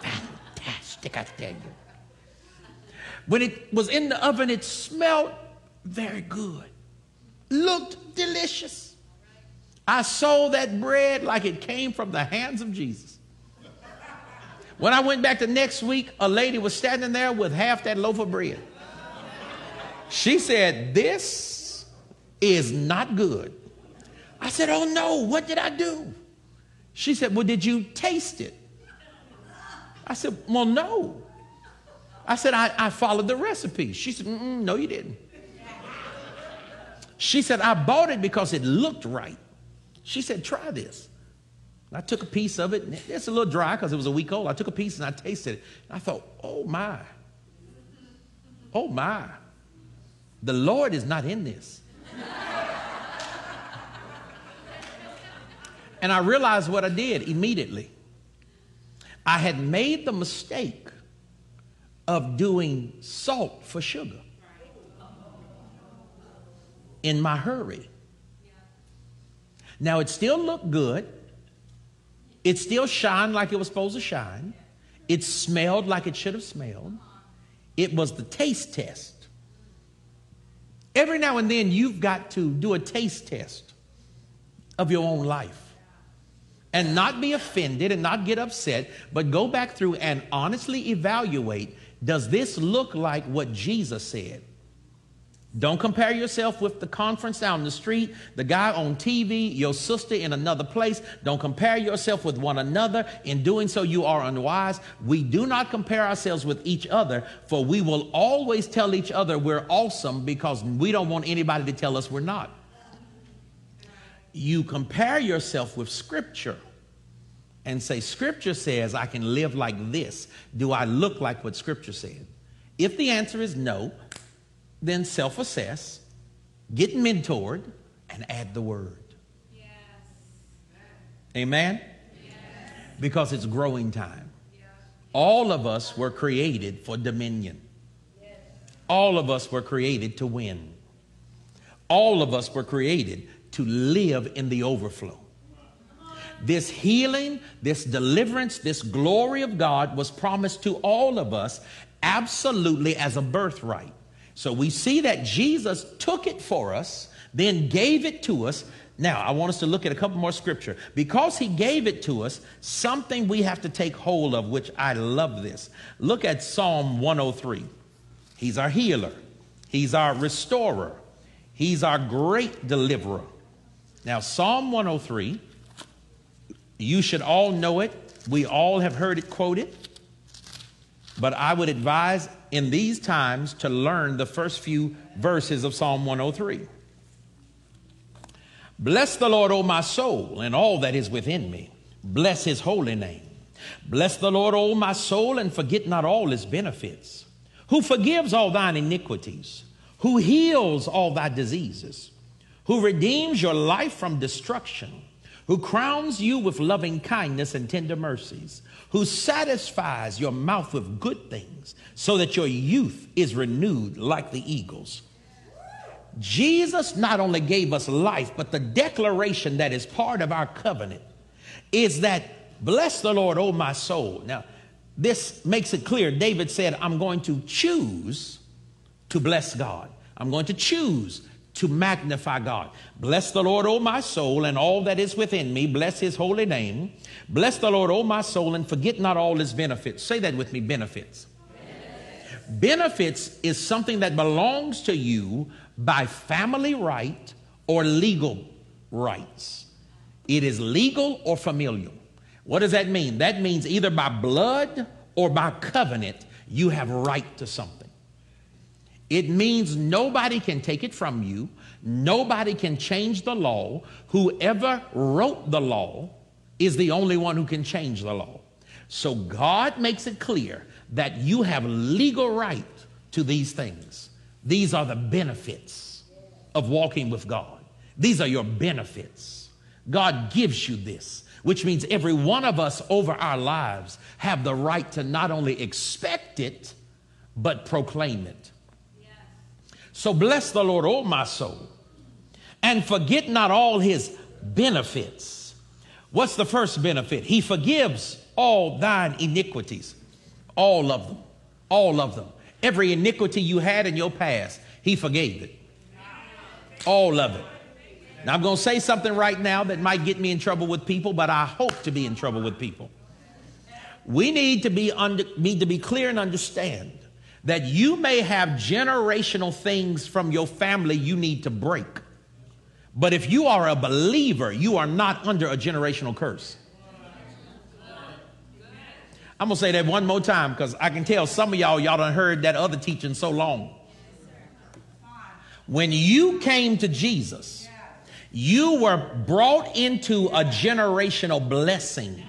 fantastic, I tell you. When it was in the oven, it smelled very good looked delicious. I sold that bread like it came from the hands of Jesus. When I went back the next week, a lady was standing there with half that loaf of bread. She said, This is not good. I said, Oh no, what did I do? She said, Well, did you taste it? I said, Well, no. I said, I, I followed the recipe. She said, No, you didn't. She said, I bought it because it looked right. She said, try this. I took a piece of it. It's a little dry because it was a week old. I took a piece and I tasted it. I thought, oh my. Oh my. The Lord is not in this. and I realized what I did immediately. I had made the mistake of doing salt for sugar in my hurry. Now, it still looked good. It still shined like it was supposed to shine. It smelled like it should have smelled. It was the taste test. Every now and then, you've got to do a taste test of your own life and not be offended and not get upset, but go back through and honestly evaluate does this look like what Jesus said? Don't compare yourself with the conference down the street, the guy on TV, your sister in another place. Don't compare yourself with one another. In doing so, you are unwise. We do not compare ourselves with each other, for we will always tell each other we're awesome because we don't want anybody to tell us we're not. You compare yourself with Scripture and say, Scripture says I can live like this. Do I look like what Scripture said? If the answer is no, then self assess get mentored, and add the word. Yes. Amen? Yes. Because it's growing time. All of us were created for dominion. All of us were created to win. All of us were created to live in the overflow. This healing, this deliverance, this glory of God was promised to all of us absolutely as a birthright. So we see that Jesus took it for us, then gave it to us. Now, I want us to look at a couple more scripture. Because he gave it to us, something we have to take hold of, which I love this. Look at Psalm 103. He's our healer, he's our restorer, he's our great deliverer. Now, Psalm 103, you should all know it. We all have heard it quoted. But I would advise in these times to learn the first few verses of Psalm 103. Bless the Lord, O my soul, and all that is within me. Bless his holy name. Bless the Lord, O my soul, and forget not all his benefits, who forgives all thine iniquities, who heals all thy diseases, who redeems your life from destruction, who crowns you with loving kindness and tender mercies who satisfies your mouth with good things so that your youth is renewed like the eagles. Jesus not only gave us life, but the declaration that is part of our covenant is that, bless the Lord, O my soul. Now, this makes it clear. David said, I'm going to choose to bless God. I'm going to choose to magnify God. Bless the Lord, O my soul, and all that is within me. Bless his holy name. Bless the Lord, O my soul, and forget not all his benefits. Say that with me benefits. Benefits, benefits is something that belongs to you by family right or legal rights. It is legal or familial. What does that mean? That means either by blood or by covenant, you have right to something. It means nobody can take it from you. Nobody can change the law. Whoever wrote the law is the only one who can change the law. So God makes it clear that you have legal right to these things. These are the benefits of walking with God. These are your benefits. God gives you this, which means every one of us over our lives have the right to not only expect it, but proclaim it. So bless the Lord, O my soul, and forget not all his benefits. What's the first benefit? He forgives all thine iniquities, all of them, all of them. Every iniquity you had in your past, he forgave it. All of it. Now, I'm going to say something right now that might get me in trouble with people, but I hope to be in trouble with people. We need to be, under, need to be clear and understand that you may have generational things from your family you need to break. But if you are a believer, you are not under a generational curse. I'm gonna say that one more time because I can tell some of y'all, y'all done heard that other teaching so long. When you came to Jesus, you were brought into a generational blessing.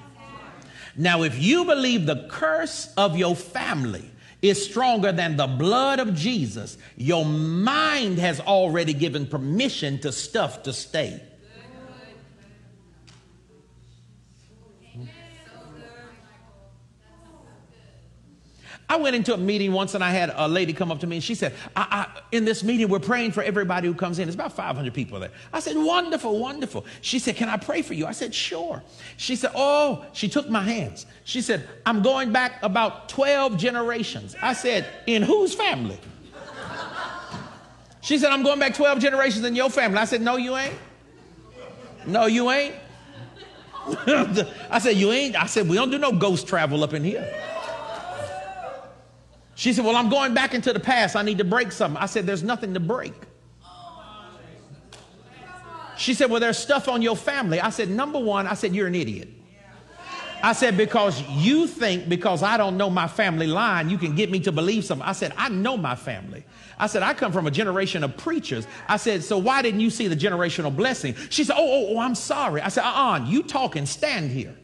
Now, if you believe the curse of your family is stronger than the blood of Jesus, your mind has already given permission to stuff to stay. I went into a meeting once and I had a lady come up to me and she said, I, I, In this meeting, we're praying for everybody who comes in. There's about 500 people there. I said, Wonderful, wonderful. She said, Can I pray for you? I said, Sure. She said, Oh, she took my hands. She said, I'm going back about 12 generations. I said, In whose family? She said, I'm going back 12 generations in your family. I said, No, you ain't. No, you ain't. I said, You ain't. I said, We don't do no ghost travel up in here. She said, Well, I'm going back into the past. I need to break something. I said, There's nothing to break. She said, Well, there's stuff on your family. I said, Number one, I said, You're an idiot. I said, Because you think because I don't know my family line, you can get me to believe something. I said, I know my family. I said, I come from a generation of preachers. I said, So why didn't you see the generational blessing? She said, Oh, oh, oh I'm sorry. I said, Uh uh-uh, you talking, stand here.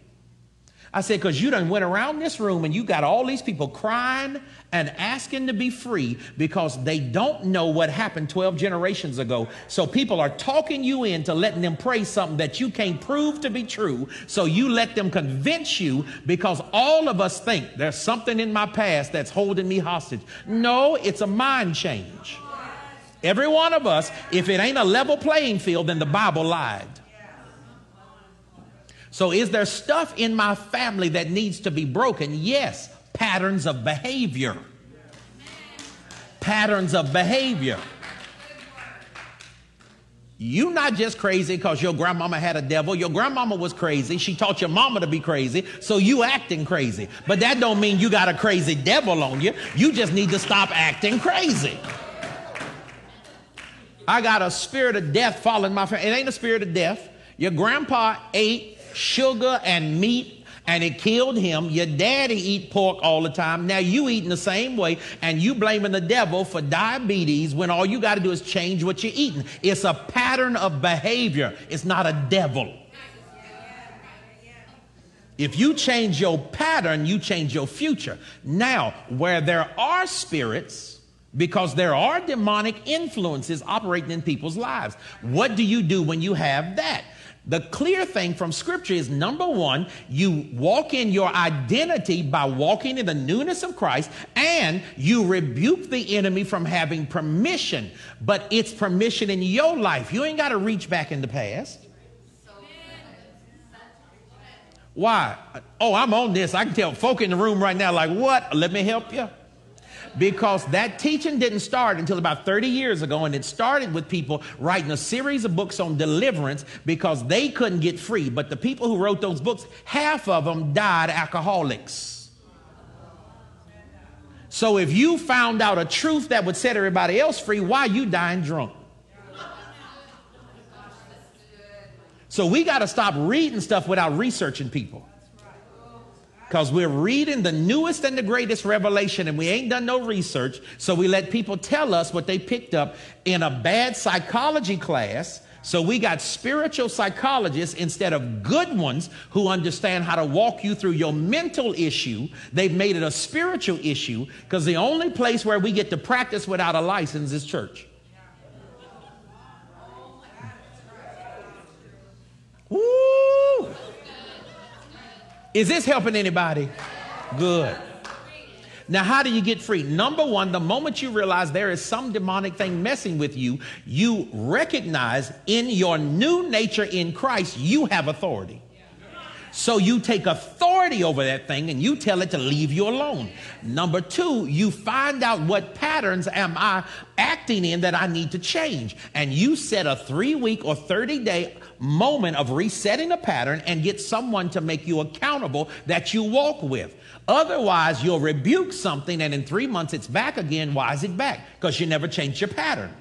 I said, because you done went around this room and you got all these people crying and asking to be free because they don't know what happened 12 generations ago. So people are talking you into letting them pray something that you can't prove to be true. So you let them convince you because all of us think there's something in my past that's holding me hostage. No, it's a mind change. Every one of us, if it ain't a level playing field, then the Bible lied. So, is there stuff in my family that needs to be broken? Yes. Patterns of behavior. Patterns of behavior. You not just crazy because your grandmama had a devil. Your grandmama was crazy. She taught your mama to be crazy, so you acting crazy. But that don't mean you got a crazy devil on you. You just need to stop acting crazy. I got a spirit of death following my family. It ain't a spirit of death. Your grandpa ate sugar and meat and it killed him. Your daddy eat pork all the time. Now you eating the same way and you blaming the devil for diabetes when all you got to do is change what you're eating. It's a pattern of behavior. It's not a devil. If you change your pattern, you change your future. Now, where there are spirits, because there are demonic influences operating in people's lives, what do you do when you have that? The clear thing from scripture is number one, you walk in your identity by walking in the newness of Christ and you rebuke the enemy from having permission, but it's permission in your life. You ain't got to reach back in the past. Why? Oh, I'm on this. I can tell folk in the room right now, like, what? Let me help you because that teaching didn't start until about 30 years ago, and it started with people writing a series of books on deliverance because they couldn't get free. But the people who wrote those books, half of them died alcoholics. So if you found out a truth that would set everybody else free, why are you dying drunk? So we got to stop reading stuff without researching people because we're reading the newest and the greatest revelation and we ain't done no research. So we let people tell us what they picked up in a bad psychology class. So we got spiritual psychologists instead of good ones who understand how to walk you through your mental issue. They've made it a spiritual issue because the only place where we get to practice without a license is church. Woo! Is this helping anybody? Good. Now, how do you get free? Number one, the moment you realize there is some demonic thing messing with you, you recognize in your new nature in Christ, you have authority. So you take authority over that thing and you tell it to leave you alone. Number two, you find out what patterns am I acting in that I need to change. And you set a three week or 30 day moment of resetting a pattern and get someone to make you accountable that you walk with. Otherwise, you'll rebuke something and in three months it's back again. Why is it back? Because you never changed your pattern.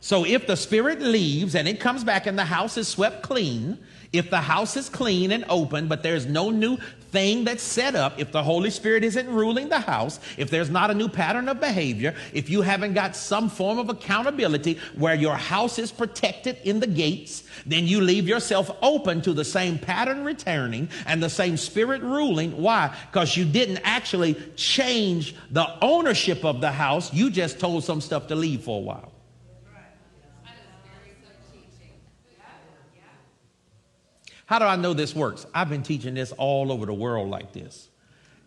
So if the spirit leaves and it comes back and the house is swept clean, if the house is clean and open, but there's no new thing that's set up, if the Holy Spirit isn't ruling the house, if there's not a new pattern of behavior, if you haven't got some form of accountability where your house is protected in the gates, then you leave yourself open to the same pattern returning and the same spirit ruling. Why? Because you didn't actually change the ownership of the house, you just told some stuff to leave for a while. How do I know this works? I've been teaching this all over the world like this.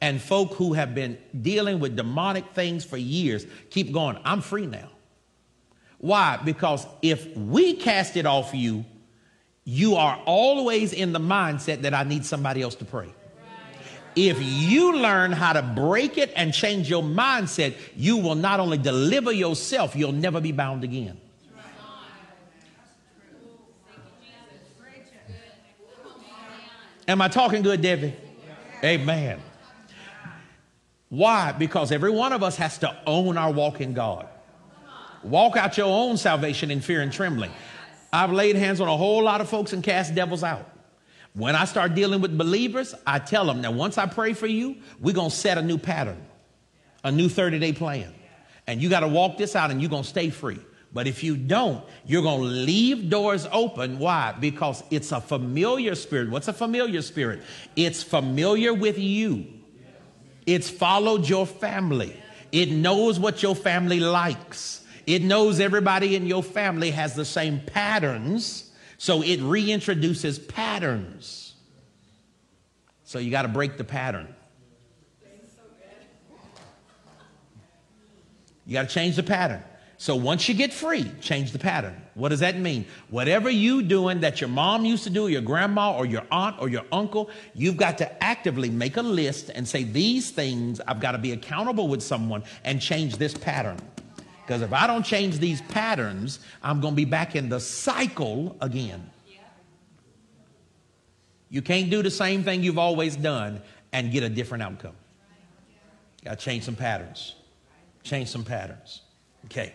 And folk who have been dealing with demonic things for years keep going, I'm free now. Why? Because if we cast it off you, you are always in the mindset that I need somebody else to pray. If you learn how to break it and change your mindset, you will not only deliver yourself, you'll never be bound again. Am I talking good, Debbie? Amen. Why? Because every one of us has to own our walk in God. Walk out your own salvation in fear and trembling. I've laid hands on a whole lot of folks and cast devils out. When I start dealing with believers, I tell them, now once I pray for you, we're going to set a new pattern, a new 30 day plan. And you got to walk this out and you're going to stay free. But if you don't, you're going to leave doors open. Why? Because it's a familiar spirit. What's a familiar spirit? It's familiar with you, it's followed your family, it knows what your family likes, it knows everybody in your family has the same patterns. So it reintroduces patterns. So you got to break the pattern. You got to change the pattern. So once you get free, change the pattern. What does that mean? Whatever you doing that your mom used to do, your grandma or your aunt or your uncle, you've got to actively make a list and say these things I've got to be accountable with someone and change this pattern. Because if I don't change these patterns, I'm going to be back in the cycle again. You can't do the same thing you've always done and get a different outcome. Got to change some patterns. Change some patterns. Okay.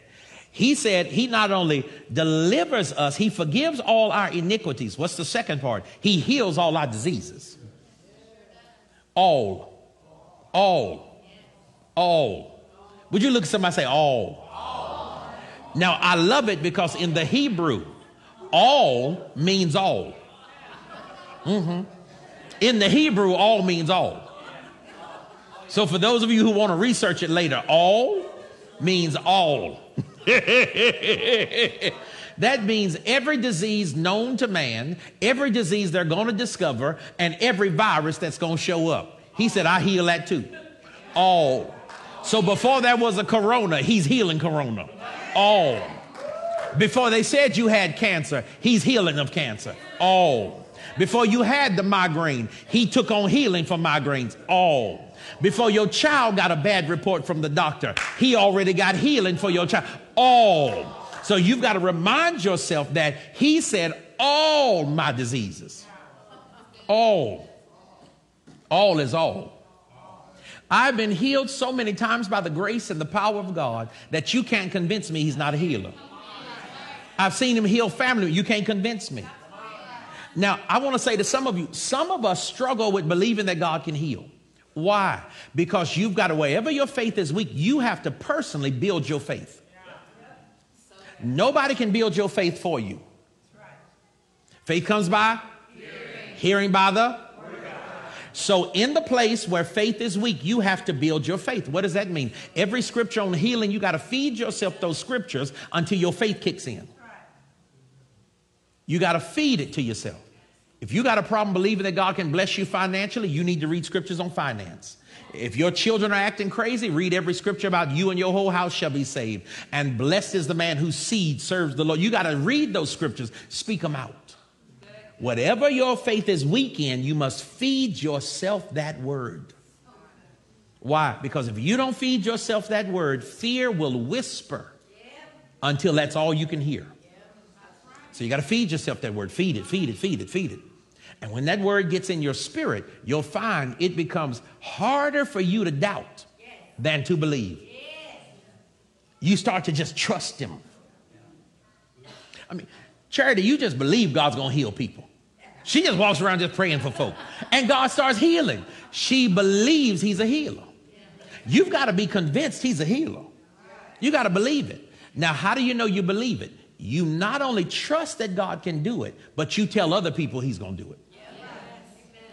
He said he not only delivers us, he forgives all our iniquities. What's the second part? He heals all our diseases. All. All. All. Would you look at somebody say all? all? Now I love it because in the Hebrew, all means all. Mm-hmm. In the Hebrew, all means all. So for those of you who want to research it later, all means all. that means every disease known to man, every disease they're going to discover, and every virus that's going to show up. He said, I heal that too. All. So before there was a corona, he's healing corona. All. Before they said you had cancer, he's healing of cancer. All. Before you had the migraine, he took on healing for migraines. All. Before your child got a bad report from the doctor, he already got healing for your child. All. So you've got to remind yourself that he said all my diseases. All. All is all. I've been healed so many times by the grace and the power of God that you can't convince me he's not a healer. I've seen him heal family. You can't convince me. Now, I want to say to some of you, some of us struggle with believing that God can heal. Why? Because you've got to, wherever your faith is weak, you have to personally build your faith. Nobody can build your faith for you. Faith comes by hearing, hearing by the so, in the place where faith is weak, you have to build your faith. What does that mean? Every scripture on healing, you got to feed yourself those scriptures until your faith kicks in. You got to feed it to yourself. If you got a problem believing that God can bless you financially, you need to read scriptures on finance. If your children are acting crazy, read every scripture about you and your whole house shall be saved. And blessed is the man whose seed serves the Lord. You got to read those scriptures, speak them out. Whatever your faith is weak in, you must feed yourself that word. Why? Because if you don't feed yourself that word, fear will whisper until that's all you can hear. So you got to feed yourself that word. Feed it, feed it, feed it, feed it. And when that word gets in your spirit, you'll find it becomes harder for you to doubt than to believe. You start to just trust Him. I mean, Charity, you just believe God's to heal people. She just walks around just praying for folk. And God starts healing. She believes He's a healer. You've got to be convinced He's a healer. You got to believe it. Now, how do you know you believe it? You not only trust that God can do it, but you tell other people He's to do it.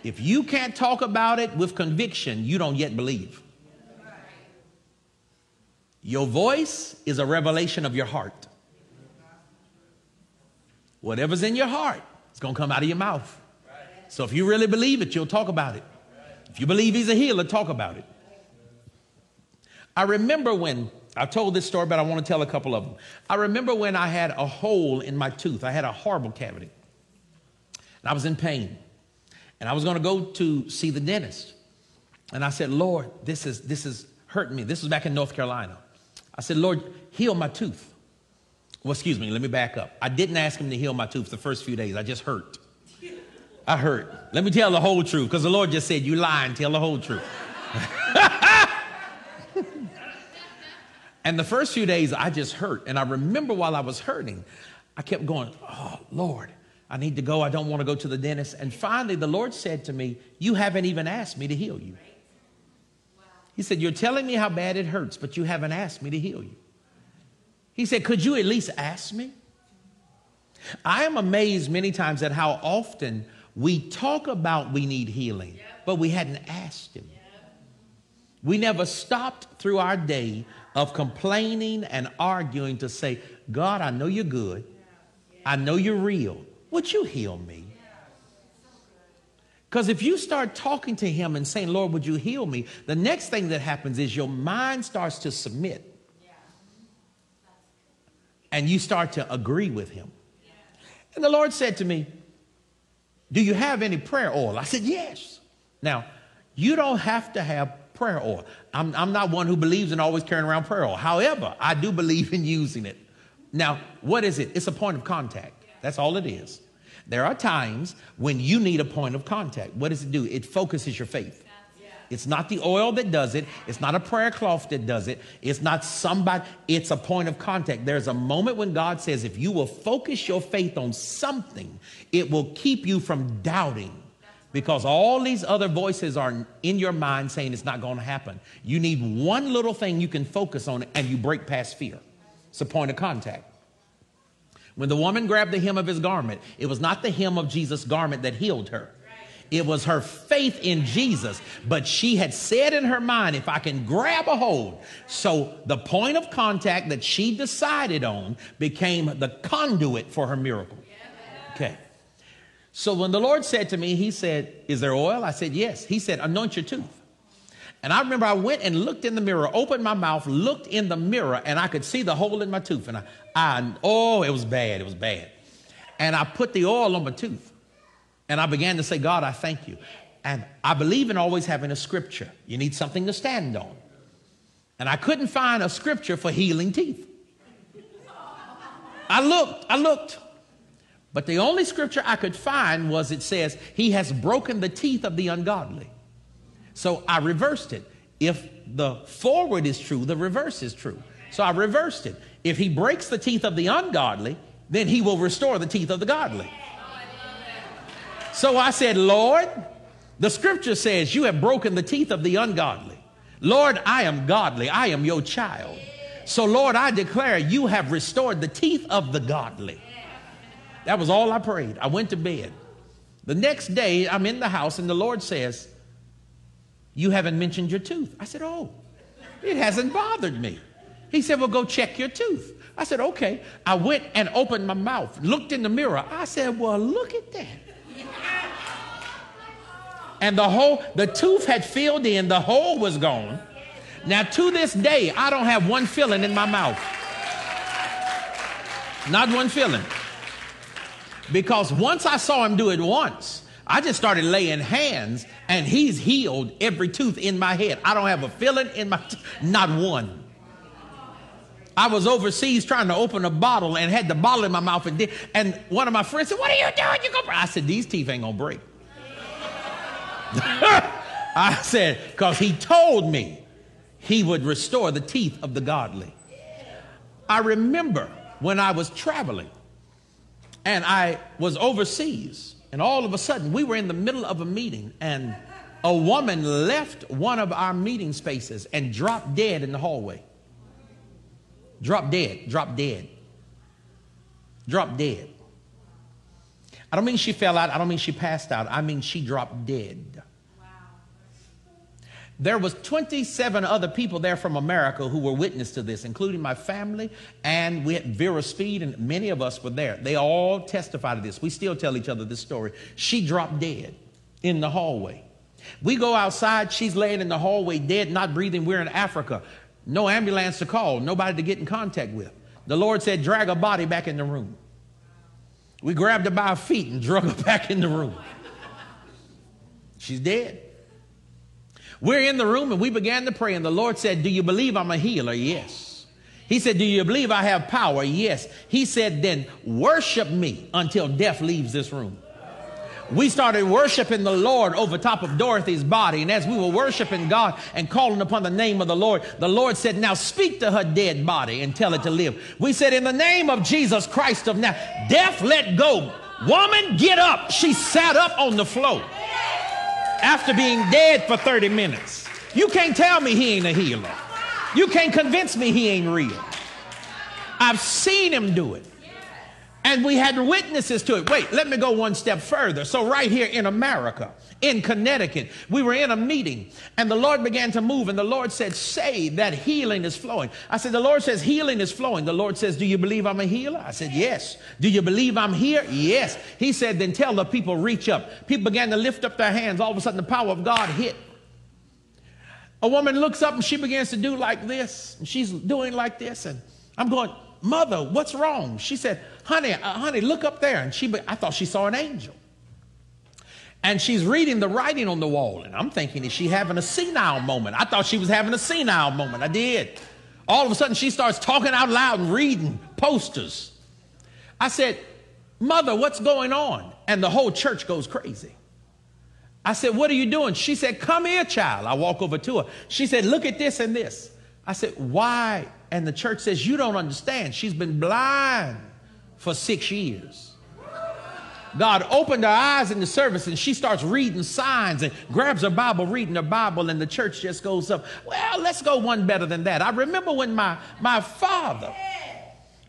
If you can't talk about it with conviction, you don't yet believe. Your voice is a revelation of your heart. Whatever's in your heart, it's going to come out of your mouth. So if you really believe it, you'll talk about it. If you believe he's a healer, talk about it. I remember when I've told this story, but I want to tell a couple of them. I remember when I had a hole in my tooth. I had a horrible cavity. And I was in pain. And I was going to go to see the dentist. And I said, Lord, this is, this is hurting me. This was back in North Carolina. I said, Lord, heal my tooth. Well, excuse me, let me back up. I didn't ask him to heal my tooth the first few days. I just hurt. I hurt. Let me tell the whole truth because the Lord just said, You lie and tell the whole truth. and the first few days, I just hurt. And I remember while I was hurting, I kept going, Oh, Lord, I need to go. I don't want to go to the dentist. And finally, the Lord said to me, You haven't even asked me to heal you. He said, You're telling me how bad it hurts, but you haven't asked me to heal you. He said, Could you at least ask me? I am amazed many times at how often we talk about we need healing, but we hadn't asked Him. We never stopped through our day of complaining and arguing to say, God, I know you're good. I know you're real. Would you heal me? Because if you start talking to him and saying, Lord, would you heal me? The next thing that happens is your mind starts to submit. And you start to agree with him. And the Lord said to me, Do you have any prayer oil? I said, Yes. Now, you don't have to have prayer oil. I'm, I'm not one who believes in always carrying around prayer oil. However, I do believe in using it. Now, what is it? It's a point of contact. That's all it is. There are times when you need a point of contact. What does it do? It focuses your faith. It's not the oil that does it. It's not a prayer cloth that does it. It's not somebody, it's a point of contact. There's a moment when God says, if you will focus your faith on something, it will keep you from doubting because all these other voices are in your mind saying it's not going to happen. You need one little thing you can focus on and you break past fear. It's a point of contact. When the woman grabbed the hem of his garment, it was not the hem of Jesus' garment that healed her. It was her faith in Jesus. But she had said in her mind, if I can grab a hold. So the point of contact that she decided on became the conduit for her miracle. Okay. So when the Lord said to me, He said, Is there oil? I said, Yes. He said, Anoint your tooth. And I remember I went and looked in the mirror, opened my mouth, looked in the mirror, and I could see the hole in my tooth. And I, I oh, it was bad. It was bad. And I put the oil on my tooth. And I began to say, God, I thank you. And I believe in always having a scripture. You need something to stand on. And I couldn't find a scripture for healing teeth. I looked, I looked. But the only scripture I could find was it says, He has broken the teeth of the ungodly. So I reversed it. If the forward is true, the reverse is true. So I reversed it. If he breaks the teeth of the ungodly, then he will restore the teeth of the godly. So I said, Lord, the scripture says you have broken the teeth of the ungodly. Lord, I am godly. I am your child. So, Lord, I declare you have restored the teeth of the godly. That was all I prayed. I went to bed. The next day, I'm in the house, and the Lord says, you haven't mentioned your tooth. I said, Oh, it hasn't bothered me. He said, Well, go check your tooth. I said, Okay. I went and opened my mouth, looked in the mirror. I said, Well, look at that. And the hole, the tooth had filled in, the hole was gone. Now, to this day, I don't have one filling in my mouth. Not one filling. Because once I saw him do it once, I just started laying hands and he's healed every tooth in my head. I don't have a filling in my, t- not one. I was overseas trying to open a bottle and had the bottle in my mouth and did, and one of my friends said, "What are you doing? You go?" I said, "These teeth ain't gonna break." I said, "Cause he told me he would restore the teeth of the godly." I remember when I was traveling and I was overseas and all of a sudden, we were in the middle of a meeting, and a woman left one of our meeting spaces and dropped dead in the hallway. Dropped dead, dropped dead. Dropped dead. I don't mean she fell out, I don't mean she passed out, I mean she dropped dead. There was 27 other people there from America who were witness to this, including my family, and we had Vera Speed, and many of us were there. They all testified to this. We still tell each other this story. She dropped dead in the hallway. We go outside, she's laying in the hallway dead, not breathing. We're in Africa. No ambulance to call, nobody to get in contact with. The Lord said, drag her body back in the room. We grabbed her by her feet and drug her back in the room. She's dead. We're in the room and we began to pray, and the Lord said, Do you believe I'm a healer? Yes. He said, Do you believe I have power? Yes. He said, Then worship me until death leaves this room. We started worshiping the Lord over top of Dorothy's body. And as we were worshiping God and calling upon the name of the Lord, the Lord said, Now speak to her dead body and tell it to live. We said, In the name of Jesus Christ of now, death let go. Woman, get up. She sat up on the floor after being dead for 30 minutes. You can't tell me he ain't a healer. You can't convince me he ain't real. I've seen him do it. And we had witnesses to it. Wait, let me go one step further. So, right here in America, in Connecticut, we were in a meeting and the Lord began to move. And the Lord said, Say that healing is flowing. I said, The Lord says healing is flowing. The Lord says, Do you believe I'm a healer? I said, Yes. Do you believe I'm here? Yes. He said, Then tell the people, reach up. People began to lift up their hands. All of a sudden, the power of God hit. A woman looks up and she begins to do like this. And she's doing like this. And I'm going, Mother, what's wrong? She said, Honey, uh, honey, look up there. And she, I thought she saw an angel. And she's reading the writing on the wall. And I'm thinking, is she having a senile moment? I thought she was having a senile moment. I did. All of a sudden, she starts talking out loud and reading posters. I said, Mother, what's going on? And the whole church goes crazy. I said, What are you doing? She said, Come here, child. I walk over to her. She said, Look at this and this. I said, Why? And the church says, You don't understand. She's been blind for six years. God opened her eyes in the service and she starts reading signs and grabs her Bible, reading her Bible, and the church just goes up. Well, let's go one better than that. I remember when my, my father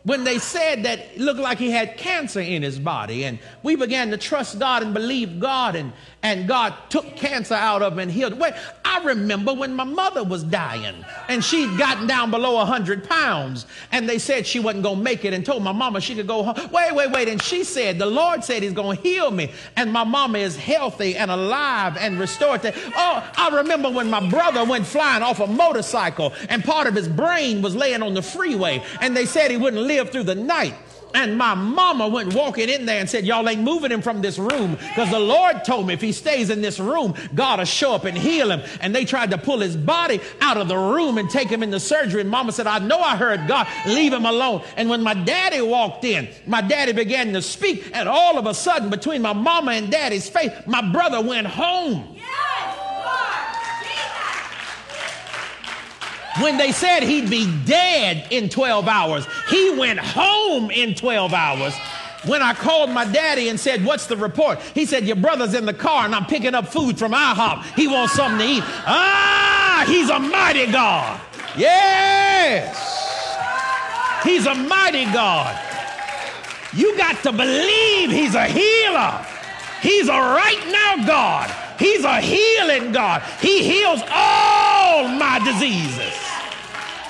when they said that it looked like he had cancer in his body. And we began to trust God and believe God, and, and God took cancer out of him and healed. Wait, I remember when my mother was dying and she'd gotten down below 100 pounds, and they said she wasn't going to make it and told my mama she could go home. Wait, wait, wait. And she said, The Lord said He's going to heal me, and my mama is healthy and alive and restored. To, oh, I remember when my brother went flying off a motorcycle, and part of his brain was laying on the freeway, and they said he wouldn't live live through the night. And my mama went walking in there and said, Y'all ain't moving him from this room because the Lord told me if he stays in this room, God will show up and heal him. And they tried to pull his body out of the room and take him into surgery. And mama said, I know I heard God, leave him alone. And when my daddy walked in, my daddy began to speak. And all of a sudden, between my mama and daddy's face, my brother went home. When they said he'd be dead in 12 hours, he went home in 12 hours. When I called my daddy and said, What's the report? He said, Your brother's in the car and I'm picking up food from IHOP. He wants something to eat. Ah, he's a mighty God. Yes. He's a mighty God. You got to believe he's a healer. He's a right now God. He's a healing God. He heals all my diseases.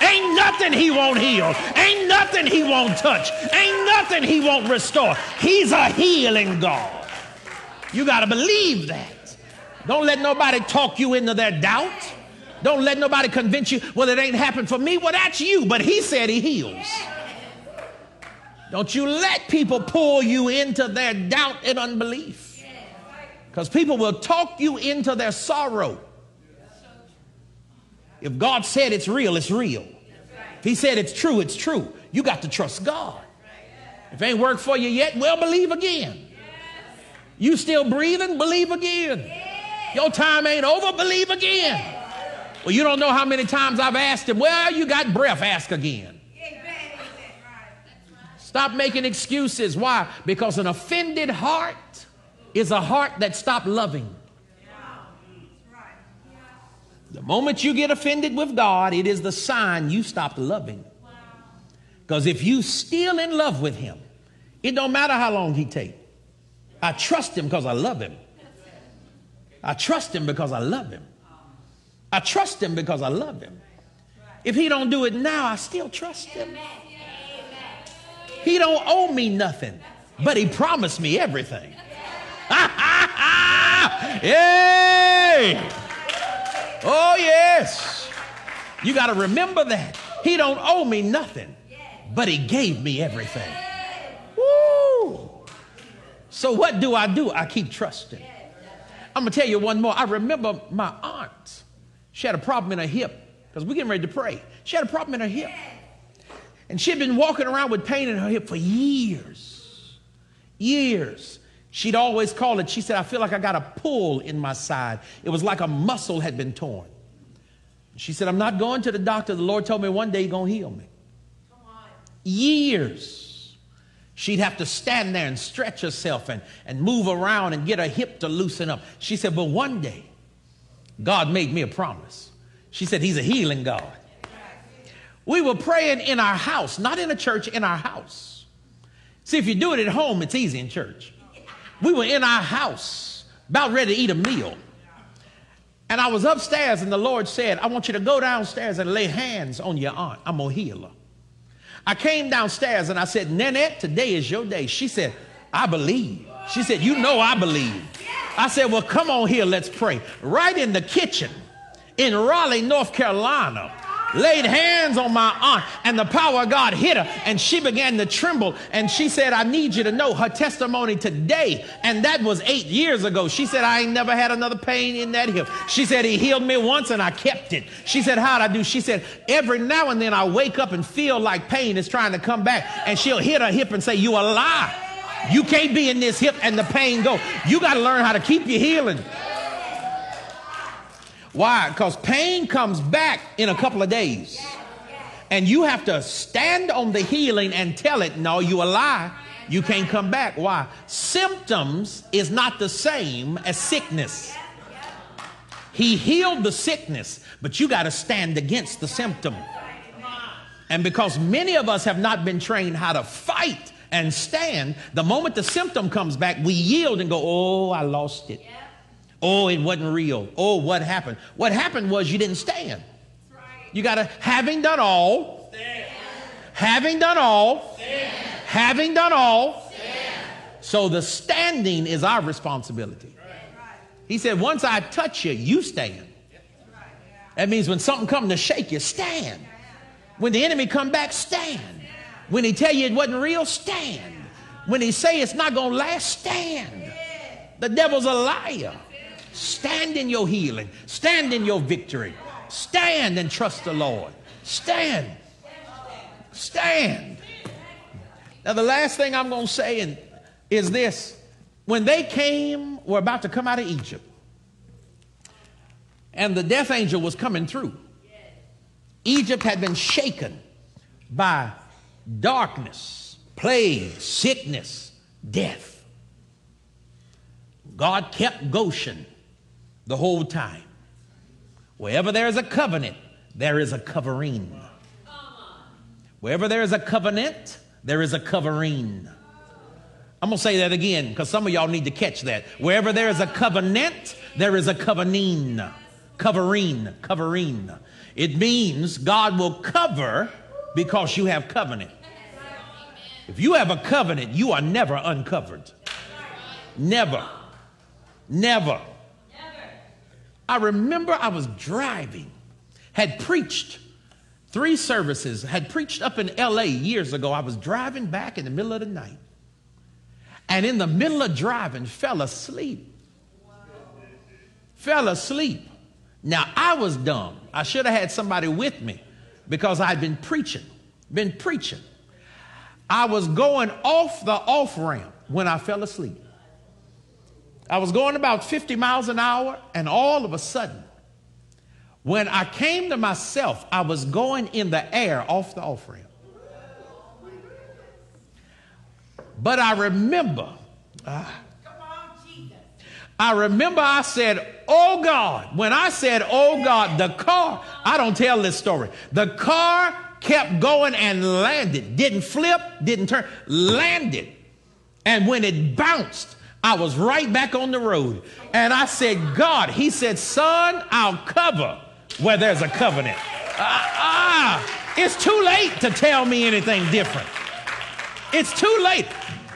Ain't nothing he won't heal. Ain't nothing he won't touch. Ain't nothing he won't restore. He's a healing God. You got to believe that. Don't let nobody talk you into their doubt. Don't let nobody convince you, well, it ain't happened for me. Well, that's you, but he said he heals. Don't you let people pull you into their doubt and unbelief. Because people will talk you into their sorrow. If God said it's real, it's real. If He said it's true, it's true. You got to trust God. If it ain't worked for you yet, well, believe again. You still breathing? Believe again. Your time ain't over? Believe again. Well, you don't know how many times I've asked him, well, you got breath, ask again. Stop making excuses. Why? Because an offended heart is a heart that stopped loving. The moment you get offended with God, it is the sign you stopped loving. Because if you still in love with him, it don't matter how long he take. I trust him because I love him. I trust him because I love him. I trust him because I love him. If he don't do it now, I still trust him. He don't owe me nothing, but he promised me everything. Yay! Oh, yes. You got to remember that. He don't owe me nothing, but he gave me everything. Woo! So what do I do? I keep trusting. I'm going to tell you one more. I remember my aunt. She had a problem in her hip because we're getting ready to pray. She had a problem in her hip. And she had been walking around with pain in her hip for years. Years. She'd always call it, she said, I feel like I got a pull in my side. It was like a muscle had been torn. She said, I'm not going to the doctor. The Lord told me one day He's going to heal me. Years. She'd have to stand there and stretch herself and, and move around and get her hip to loosen up. She said, But one day, God made me a promise. She said, He's a healing God. We were praying in our house, not in a church, in our house. See, if you do it at home, it's easy in church. We were in our house, about ready to eat a meal. And I was upstairs, and the Lord said, I want you to go downstairs and lay hands on your aunt. I'm going to heal her. I came downstairs and I said, Nanette, today is your day. She said, I believe. She said, You know I believe. I said, Well, come on here, let's pray. Right in the kitchen in Raleigh, North Carolina, laid hands on my aunt, and the power of God hit her, and she began to tremble. And she said, I need you to know her testimony today. And that was eight years ago. She said, I ain't never had another pain in that hip. She said, He healed me once and I kept it. She said, How'd I do? She said, Every now and then I wake up and feel like pain is trying to come back, and she'll hit her hip and say, You a lie. You can't be in this hip and the pain go. You got to learn how to keep your healing. Why? Because pain comes back in a couple of days. And you have to stand on the healing and tell it, no, you a lie. You can't come back. Why? Symptoms is not the same as sickness. He healed the sickness, but you got to stand against the symptom. And because many of us have not been trained how to fight and stand, the moment the symptom comes back, we yield and go, oh, I lost it. Oh, it wasn't real. Oh, what happened? What happened was you didn't stand. You got to, having done all, stand. having done all, stand. having done all. Stand. So the standing is our responsibility. He said, once I touch you, you stand. That means when something comes to shake you, stand. When the enemy come back, stand. When he tell you it wasn't real, stand. When he say it's not going to last, stand. The devil's a liar. Stand in your healing. Stand in your victory. Stand and trust the Lord. Stand. Stand. Now, the last thing I'm going to say is this. When they came, were about to come out of Egypt, and the death angel was coming through, Egypt had been shaken by darkness, plague, sickness, death. God kept Goshen the whole time. Wherever there is a covenant, there is a covering. Wherever there is a covenant, there is a covering. I'm going to say that again because some of y'all need to catch that. Wherever there is a covenant, there is a covering. Covering, covering. It means God will cover because you have covenant. If you have a covenant, you are never uncovered. Never. Never. I remember I was driving, had preached three services, had preached up in LA years ago. I was driving back in the middle of the night. And in the middle of driving, fell asleep. Fell asleep. Now, I was dumb. I should have had somebody with me because I'd been preaching, been preaching. I was going off the off ramp when I fell asleep. I was going about 50 miles an hour, and all of a sudden, when I came to myself, I was going in the air off the off ramp. But I remember, uh, I remember I said, Oh God. When I said, Oh God, the car, I don't tell this story. The car kept going and landed, didn't flip, didn't turn, landed. And when it bounced, I was right back on the road. And I said, God, he said, son, I'll cover where there's a covenant. Ah, uh, it's too late to tell me anything different. It's too late.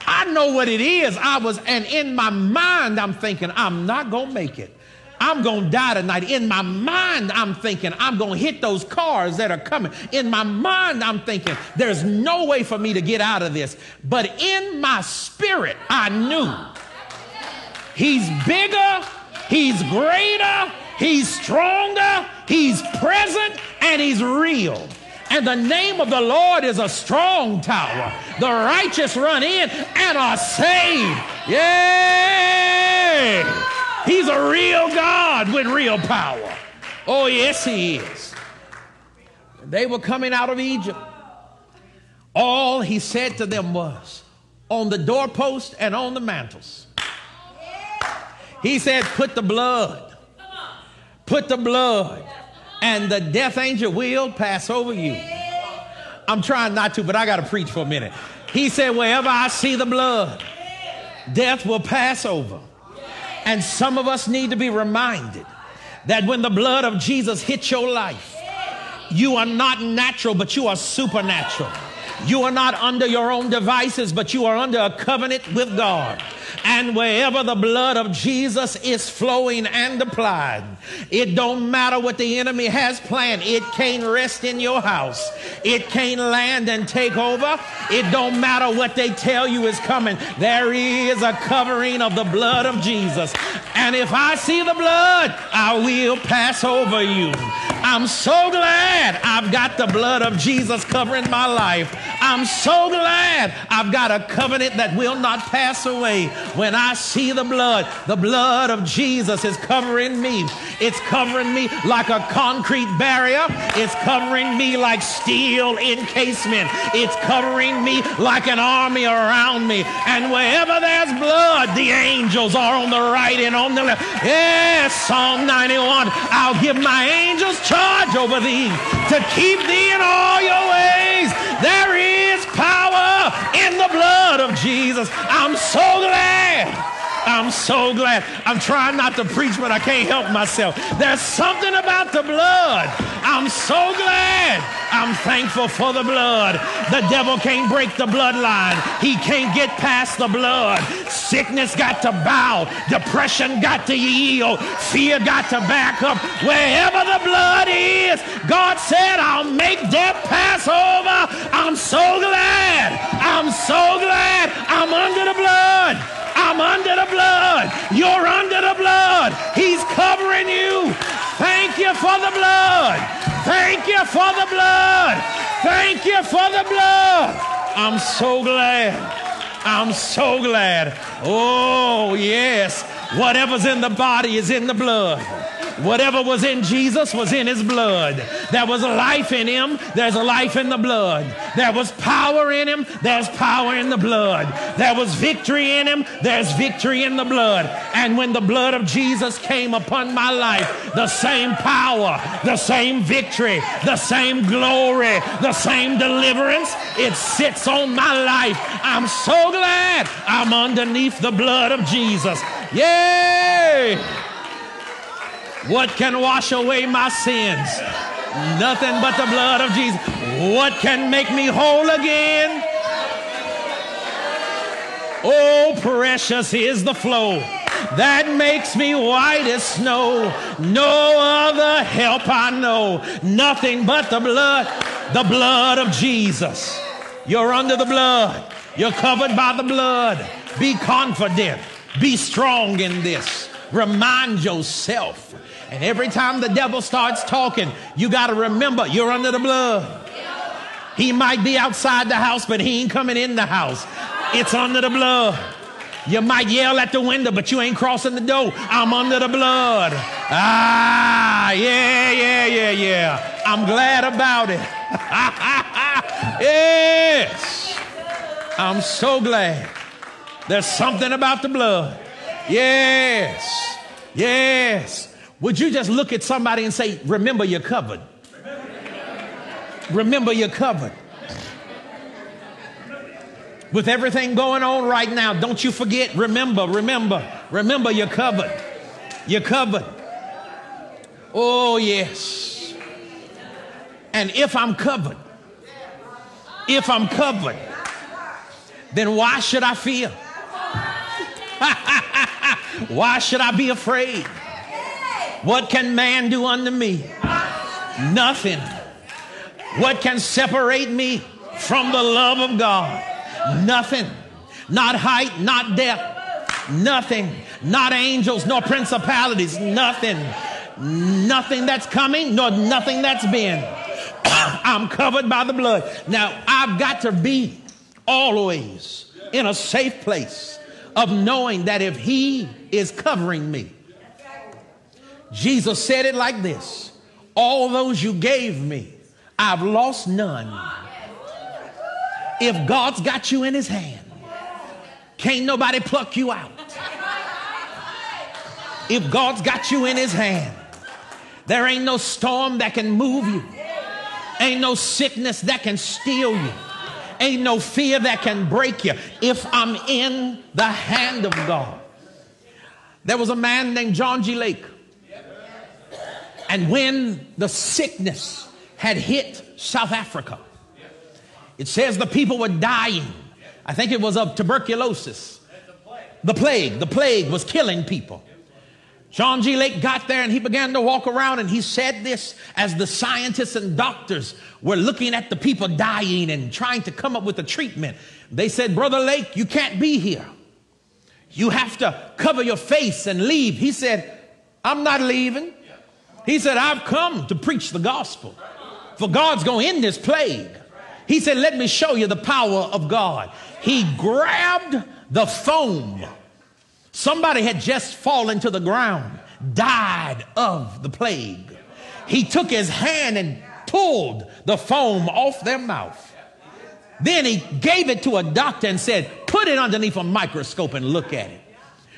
I know what it is. I was, and in my mind, I'm thinking, I'm not going to make it. I'm going to die tonight. In my mind, I'm thinking, I'm going to hit those cars that are coming. In my mind, I'm thinking, there's no way for me to get out of this. But in my spirit, I knew He's bigger, He's greater, He's stronger, He's present, and He's real. And the name of the Lord is a strong tower. The righteous run in and are saved. Yay! He's a real God with real power. Oh, yes, He is. They were coming out of Egypt. All He said to them was on the doorpost and on the mantles he said, Put the blood. Put the blood. And the death angel will pass over you. I'm trying not to, but I got to preach for a minute. He said, Wherever I see the blood, death will pass over. And some of us need to be reminded that when the blood of Jesus hits your life, you are not natural, but you are supernatural. You are not under your own devices, but you are under a covenant with God. And wherever the blood of Jesus is flowing and applied, it don't matter what the enemy has planned. It can't rest in your house. It can't land and take over. It don't matter what they tell you is coming. There is a covering of the blood of Jesus. And if I see the blood, I will pass over you. I'm so glad I've got the blood of Jesus covering my life. I'm so glad I've got a covenant that will not pass away. When I see the blood, the blood of Jesus is covering me. It's covering me like a concrete barrier. It's covering me like steel encasement. It's covering me like an army around me. And wherever there's blood, the angels are on the right and on the left. Yes, Psalm 91. I'll give my angels charge over thee to keep thee in all your ways. There power in the blood of Jesus. I'm so glad. I'm so glad. I'm trying not to preach, but I can't help myself. There's something about the blood. I'm so glad. I'm thankful for the blood. The devil can't break the bloodline. He can't get past the blood. Sickness got to bow. Depression got to yield. Fear got to back up. Wherever the blood is, God said, I'll make death pass over. I'm so glad. I'm so glad I'm under the blood. I'm under the blood. You're under the blood. He's covering you. Thank you for the blood. Thank you for the blood. Thank you for the blood. I'm so glad. I'm so glad. Oh, yes. Whatever's in the body is in the blood. Whatever was in Jesus was in his blood. There was life in him. There's life in the blood. There was power in him. There's power in the blood. There was victory in him. There's victory in the blood. And when the blood of Jesus came upon my life, the same power, the same victory, the same glory, the same deliverance, it sits on my life. I'm so glad I'm underneath the blood of Jesus. Yay! What can wash away my sins? Nothing but the blood of Jesus. What can make me whole again? Oh, precious is the flow that makes me white as snow. No other help I know. Nothing but the blood, the blood of Jesus. You're under the blood. You're covered by the blood. Be confident. Be strong in this. Remind yourself and every time the devil starts talking, you got to remember you're under the blood. He might be outside the house, but he ain't coming in the house. It's under the blood. You might yell at the window, but you ain't crossing the door. I'm under the blood. Ah, yeah, yeah, yeah, yeah. I'm glad about it. yes. I'm so glad. There's something about the blood. Yes. Yes. Would you just look at somebody and say, Remember you're covered? Remember you're covered. With everything going on right now, don't you forget, remember, remember, remember you're covered. You're covered. Oh, yes. And if I'm covered, if I'm covered, then why should I fear? why should I be afraid? What can man do unto me? Nothing. What can separate me from the love of God? Nothing. Not height, not depth. Nothing. Not angels, nor principalities. Nothing. Nothing that's coming, nor nothing that's been. I'm covered by the blood. Now, I've got to be always in a safe place of knowing that if He is covering me, Jesus said it like this All those you gave me, I've lost none. If God's got you in his hand, can't nobody pluck you out. If God's got you in his hand, there ain't no storm that can move you. Ain't no sickness that can steal you. Ain't no fear that can break you if I'm in the hand of God. There was a man named John G. Lake. And when the sickness had hit South Africa, it says the people were dying. I think it was of tuberculosis. The plague. The plague was killing people. John G. Lake got there and he began to walk around and he said this as the scientists and doctors were looking at the people dying and trying to come up with a treatment. They said, Brother Lake, you can't be here. You have to cover your face and leave. He said, I'm not leaving. He said, I've come to preach the gospel. For God's going to end this plague. He said, Let me show you the power of God. He grabbed the foam Somebody had just fallen to the ground, died of the plague. He took his hand and pulled the foam off their mouth. Then he gave it to a doctor and said, Put it underneath a microscope and look at it.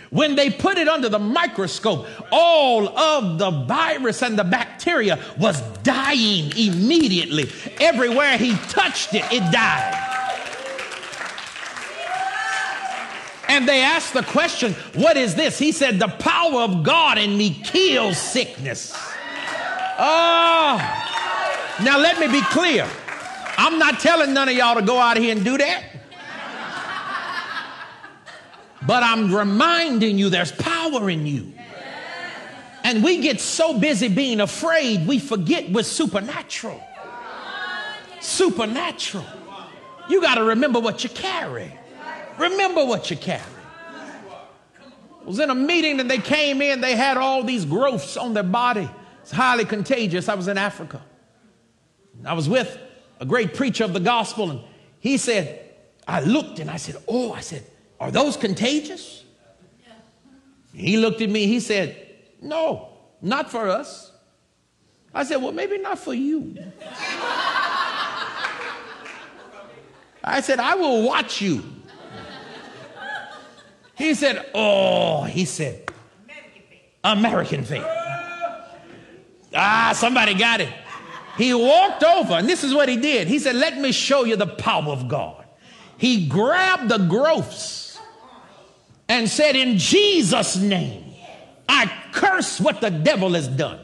When they put it under the microscope, all of the virus and the bacteria was dying immediately. Everywhere he touched it, it died. And they asked the question, What is this? He said, The power of God in me kills sickness. Oh, now let me be clear. I'm not telling none of y'all to go out here and do that. But I'm reminding you there's power in you. And we get so busy being afraid, we forget we're supernatural. Supernatural. You got to remember what you carry. Remember what you carry. I was in a meeting and they came in, they had all these growths on their body. It's highly contagious. I was in Africa. I was with a great preacher of the gospel, and he said, I looked and I said, Oh, I said, are those contagious? He looked at me, he said, No, not for us. I said, Well, maybe not for you. I said, I will watch you he said, Oh, he said, American faith. Ah, somebody got it. He walked over, and this is what he did. He said, Let me show you the power of God. He grabbed the growths and said, In Jesus' name, I curse what the devil has done.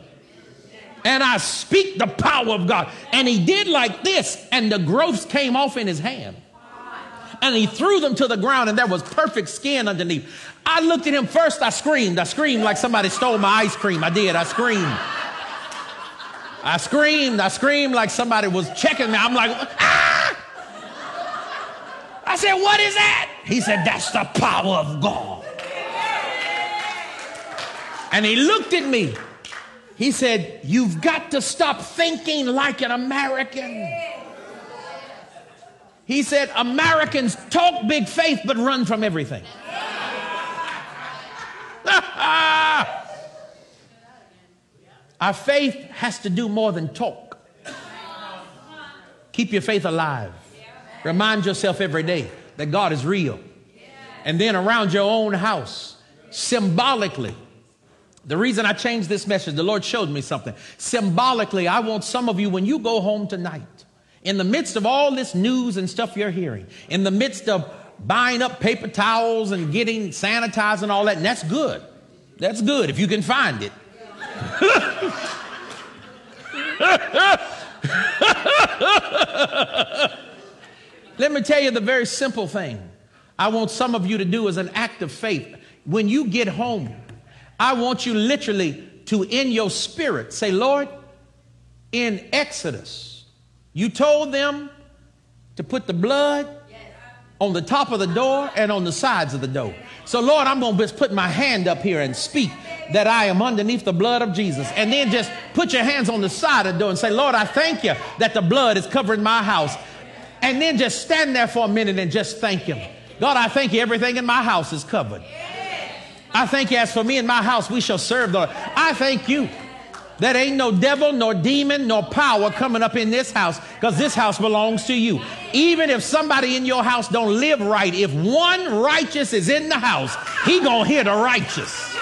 And I speak the power of God. And he did like this, and the growths came off in his hand and he threw them to the ground and there was perfect skin underneath. I looked at him first, I screamed. I screamed like somebody stole my ice cream. I did. I screamed. I screamed. I screamed like somebody was checking me. I'm like, ah! I said, what is that? He said, that's the power of God. And he looked at me. He said, You've got to stop thinking like an American. He said, Americans talk big faith but run from everything. Our faith has to do more than talk. Keep your faith alive. Remind yourself every day that God is real. And then around your own house, symbolically, the reason I changed this message, the Lord showed me something. Symbolically, I want some of you, when you go home tonight, in the midst of all this news and stuff you're hearing, in the midst of buying up paper towels and getting sanitized and all that, and that's good. That's good if you can find it. Let me tell you the very simple thing I want some of you to do as an act of faith. When you get home, I want you literally to, in your spirit, say, Lord, in Exodus, you told them to put the blood on the top of the door and on the sides of the door. So, Lord, I'm going to just put my hand up here and speak that I am underneath the blood of Jesus. And then just put your hands on the side of the door and say, Lord, I thank you that the blood is covering my house. And then just stand there for a minute and just thank Him. God, I thank you, everything in my house is covered. I thank you, as for me and my house, we shall serve the Lord. I thank you that ain't no devil, nor demon, nor power coming up in this house because this house belongs to you. Even if somebody in your house don't live right, if one righteous is in the house, he gonna hear the righteous.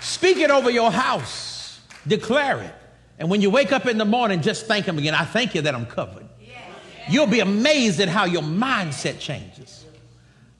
Speak it over your house. Declare it. And when you wake up in the morning, just thank Him again. I thank you that I'm covered. You'll be amazed at how your mindset changes,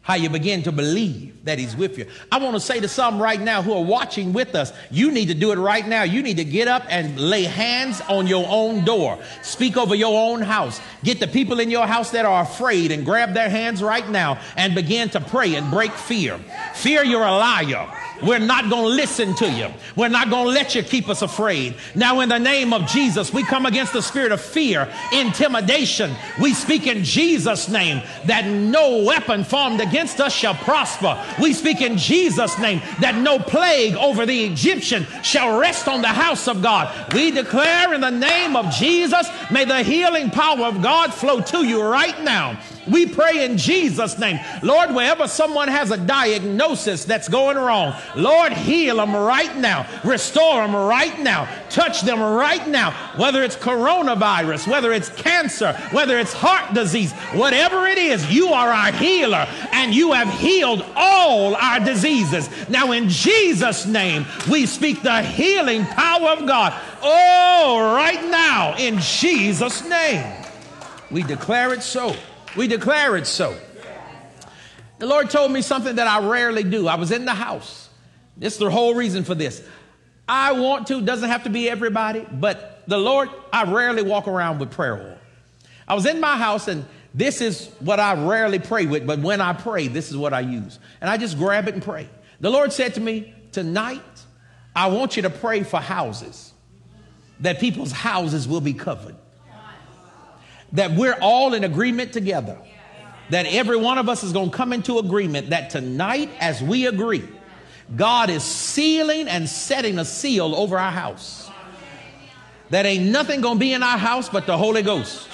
how you begin to believe that He's with you. I want to say to some right now who are watching with us, you need to do it right now. You need to get up and lay hands on your own door, speak over your own house, get the people in your house that are afraid and grab their hands right now and begin to pray and break fear. Fear, you're a liar. We're not going to listen to you. We're not going to let you keep us afraid. Now, in the name of Jesus, we come against the spirit of fear, intimidation. We speak in Jesus' name that no weapon formed against us shall prosper. We speak in Jesus' name that no plague over the Egyptian shall rest on the house of God. We declare in the name of Jesus, may the healing power of God flow to you right now. We pray in Jesus' name. Lord, wherever someone has a diagnosis that's going wrong, Lord, heal them right now. Restore them right now. Touch them right now. Whether it's coronavirus, whether it's cancer, whether it's heart disease, whatever it is, you are our healer and you have healed all our diseases. Now, in Jesus' name, we speak the healing power of God. Oh, right now, in Jesus' name, we declare it so. We declare it so. The Lord told me something that I rarely do. I was in the house. This is the whole reason for this. I want to, doesn't have to be everybody, but the Lord, I rarely walk around with prayer oil. I was in my house and this is what I rarely pray with, but when I pray, this is what I use. And I just grab it and pray. The Lord said to me, Tonight, I want you to pray for houses, that people's houses will be covered that we're all in agreement together. That every one of us is going to come into agreement that tonight, as we agree, God is sealing and setting a seal over our house. That ain't nothing going to be in our house but the Holy Ghost.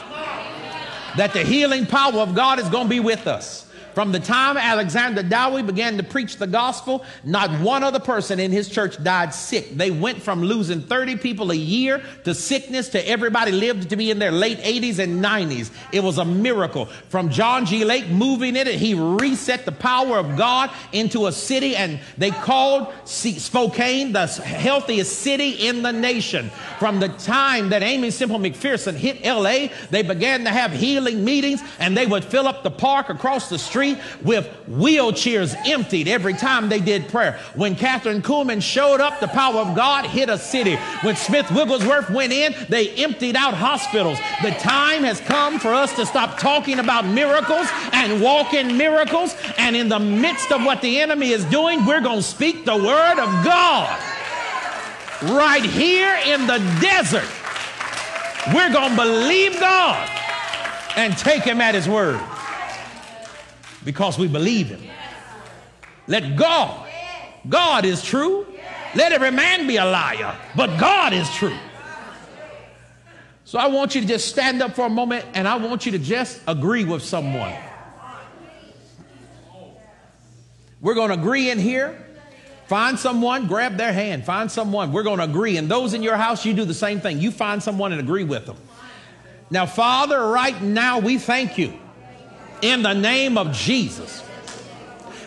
That the healing power of God is going to be with us. From the time Alexander Dowie began to preach the gospel, not one other person in his church died sick. They went from losing 30 people a year to sickness to everybody lived to be in their late 80s and 90s. It was a miracle. From John G. Lake moving it, he reset the power of God into a city, and they called Spokane the healthiest city in the nation. From the time that Aimee Semple McPherson hit LA, they began to have healing meetings, and they would fill up the park across the street with wheelchairs emptied every time they did prayer. When Kathryn Kuhlman showed up, the power of God hit a city. When Smith Wigglesworth went in, they emptied out hospitals. The time has come for us to stop talking about miracles and walk in miracles. And in the midst of what the enemy is doing, we're going to speak the word of God. Right here in the desert, we're going to believe God and take him at his word because we believe him. Let God, God is true. Let every man be a liar, but God is true. So I want you to just stand up for a moment and I want you to just agree with someone. We're going to agree in here. Find someone, grab their hand, find someone. We're going to agree. And those in your house, you do the same thing. You find someone and agree with them. Now, Father, right now we thank you in the name of Jesus.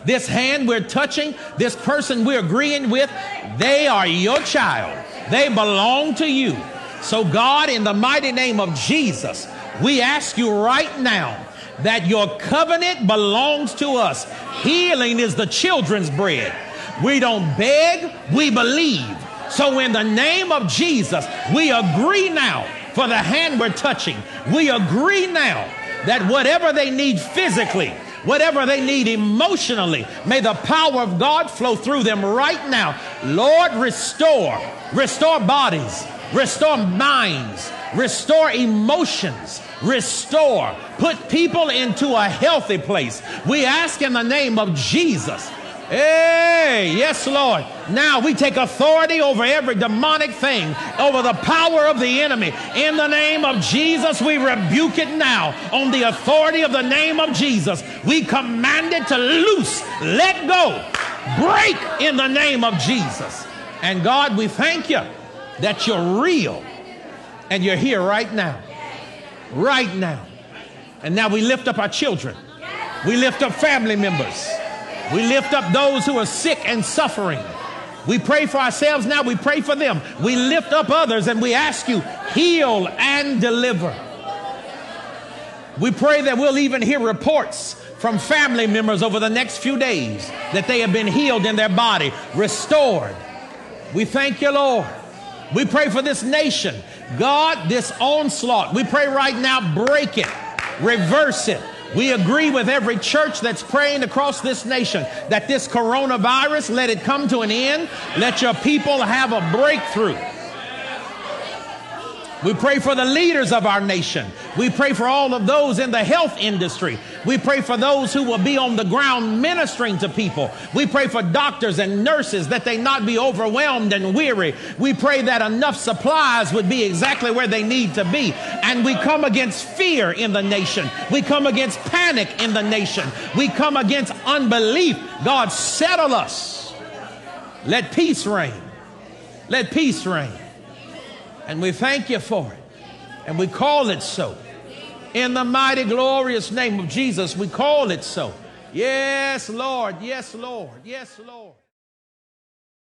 This hand we're touching, this person we're agreeing with, they are your child. They belong to you. So, God, in the mighty name of Jesus, we ask you right now that your covenant belongs to us. Healing is the children's bread. We don't beg, we believe. So, in the name of Jesus, we agree now for the hand we're touching. We agree now that whatever they need physically, whatever they need emotionally, may the power of God flow through them right now. Lord, restore, restore bodies, restore minds, restore emotions, restore, put people into a healthy place. We ask in the name of Jesus Hey, yes, Lord. Now we take authority over every demonic thing, over the power of the enemy. In the name of Jesus, we rebuke it now. On the authority of the name of Jesus, we command it to loose, let go, break in the name of Jesus. And God, we thank you that you're real and you're here right now. Right now. And now we lift up our children, we lift up family members. We lift up those who are sick and suffering. We pray for ourselves now. We pray for them. We lift up others and we ask you, heal and deliver. We pray that we'll even hear reports from family members over the next few days that they have been healed in their body, restored. We thank you, Lord. We pray for this nation. God, this onslaught, we pray right now, break it, reverse it. We agree with every church that's praying across this nation that this coronavirus, let it come to an end. Let your people have a breakthrough. We pray for the leaders of our nation. We pray for all of those in the health industry. We pray for those who will be on the ground ministering to people. We pray for doctors and nurses that they not be overwhelmed and weary. We pray that enough supplies would be exactly where they need to be. And we come against fear in the nation. We come against panic in the nation. We come against unbelief. God, settle us. Let peace reign. Let peace reign. And we thank you for it. And we call it so. In the mighty, glorious name of Jesus, we call it so. Yes, Lord. Yes, Lord. Yes, Lord.